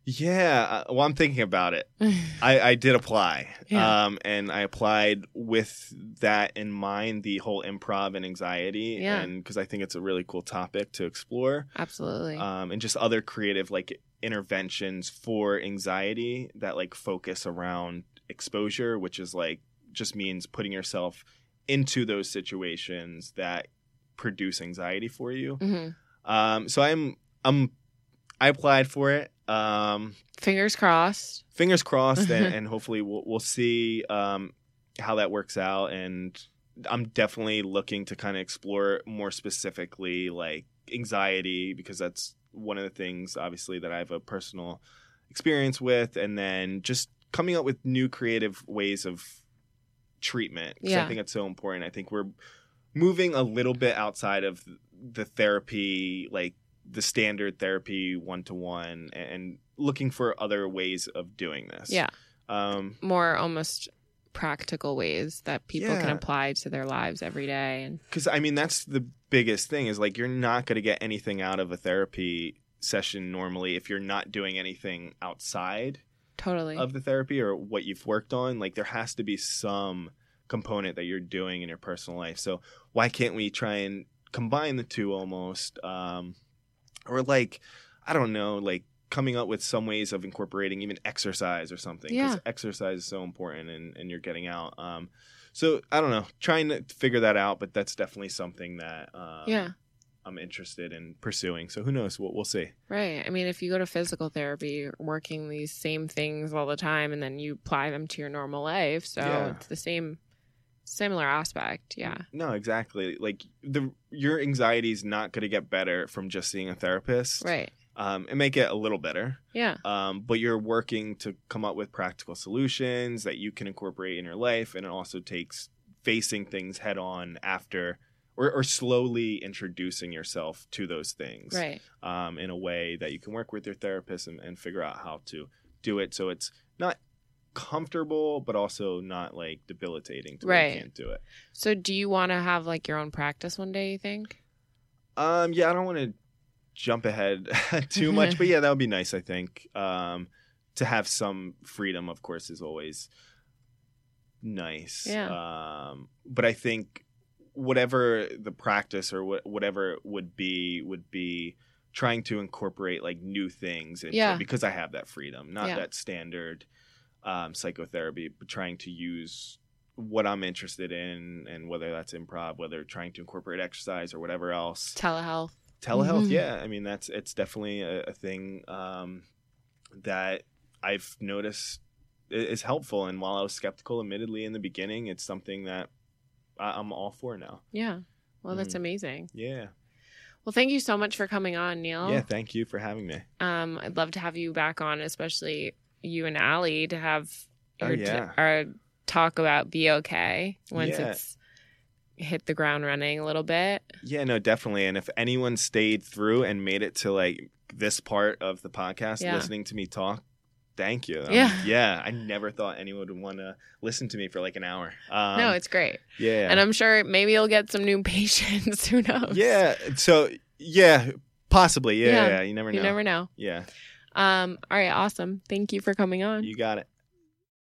Speaker 2: Yeah, uh, well, I'm thinking about it. I, I did apply,
Speaker 1: Yeah.
Speaker 2: um, and I applied with that in mind, the whole improv and anxiety,
Speaker 1: Yeah.
Speaker 2: and because I think it's a really cool topic to explore,
Speaker 1: Absolutely.
Speaker 2: um, and just other creative like interventions for anxiety that like focus around exposure, which is like just means putting yourself into those situations that produce anxiety for you.
Speaker 1: hmm
Speaker 2: Um, so I'm I'm I applied for it. Um,
Speaker 1: Fingers crossed.
Speaker 2: fingers crossed and, and hopefully we'll, we'll see um, how that works out and i'm definitely looking to kind of explore more specifically like anxiety because that's one of the things obviously that i have a personal experience with, and then just coming up with new creative ways of treatment.
Speaker 1: Yeah.
Speaker 2: I think it's so important. I think we're moving a little bit outside of the therapy, like the standard therapy one to one, and looking for other ways of doing this.
Speaker 1: Yeah.
Speaker 2: Um,
Speaker 1: More almost practical ways that people can apply to their lives every day. And
Speaker 2: because I mean that's the biggest thing is like you're not going to get anything out of a therapy session normally if you're not doing anything outside
Speaker 1: totally.
Speaker 2: of the therapy or what you've worked on. Like there has to be some component that you're doing in your personal life. So why can't we try and combine the two almost? Um, or like I don't know, like coming up with some ways of incorporating even exercise or something.
Speaker 1: Yeah.
Speaker 2: exercise is so important and, and you're getting out. Um, so I don't know, trying to figure that out, but that's definitely something that um,
Speaker 1: yeah.
Speaker 2: I'm interested in pursuing. So who knows? We'll, we'll see.
Speaker 1: Right. I mean, if you go to physical therapy, you're working these same things all the time and then you apply them to your normal life. So
Speaker 2: Yeah.
Speaker 1: it's the same, similar aspect. Yeah.
Speaker 2: No, exactly. Like the your anxiety is not going to get better from just seeing a therapist.
Speaker 1: Right.
Speaker 2: Um, it may get a little better,
Speaker 1: Yeah.
Speaker 2: um, but you're working to come up with practical solutions that you can incorporate in your life, and it also takes facing things head on after, or, or slowly introducing yourself to those things,
Speaker 1: Right.
Speaker 2: um, in a way that you can work with your therapist and, and figure out how to do it so it's not comfortable, but also not like debilitating to
Speaker 1: Right.
Speaker 2: you can't do it.
Speaker 1: So do you want to have like your own practice one day, you think?
Speaker 2: Um, yeah, I don't want to jump ahead too much, but yeah, that would be nice. I think um, to have some freedom, of course, is always nice.
Speaker 1: Yeah.
Speaker 2: Um, but I think whatever the practice or wh- whatever it would be would be trying to incorporate like new things into
Speaker 1: Yeah.
Speaker 2: because I have that freedom, not
Speaker 1: Yeah.
Speaker 2: that standard um, psychotherapy, but trying to use what I'm interested in and whether that's improv, whether trying to incorporate exercise or whatever else.
Speaker 1: Telehealth.
Speaker 2: Telehealth,
Speaker 1: Mhm.
Speaker 2: yeah. I mean, that's it's definitely a, a thing um, that I've noticed is helpful. And while I was skeptical, admittedly, in the beginning, it's something that I, I'm all for now.
Speaker 1: Yeah. Well, that's
Speaker 2: Mhm.
Speaker 1: amazing.
Speaker 2: Yeah.
Speaker 1: Well, thank you so much for coming on, Neil.
Speaker 2: Yeah. Thank you for having me.
Speaker 1: Um, I'd love to have you back on, especially you and Allie, to have
Speaker 2: Oh,
Speaker 1: your
Speaker 2: yeah.
Speaker 1: our talk about be okay once
Speaker 2: Yeah.
Speaker 1: it's hit the ground running a little bit.
Speaker 2: Yeah, no, definitely. And if anyone stayed through and made it to like this part of the podcast,
Speaker 1: Yeah.
Speaker 2: listening to me talk, thank you. Um,
Speaker 1: Yeah.
Speaker 2: yeah. I never thought anyone would want to listen to me for like an hour. Um,
Speaker 1: no, it's great,
Speaker 2: yeah.
Speaker 1: and I'm sure maybe you'll get some new patients. Who knows?
Speaker 2: Yeah. So yeah, possibly. Yeah.
Speaker 1: Yeah.
Speaker 2: yeah, You never know.
Speaker 1: you never know.
Speaker 2: Yeah.
Speaker 1: Um, all right, awesome. Thank you for coming on.
Speaker 2: You got it.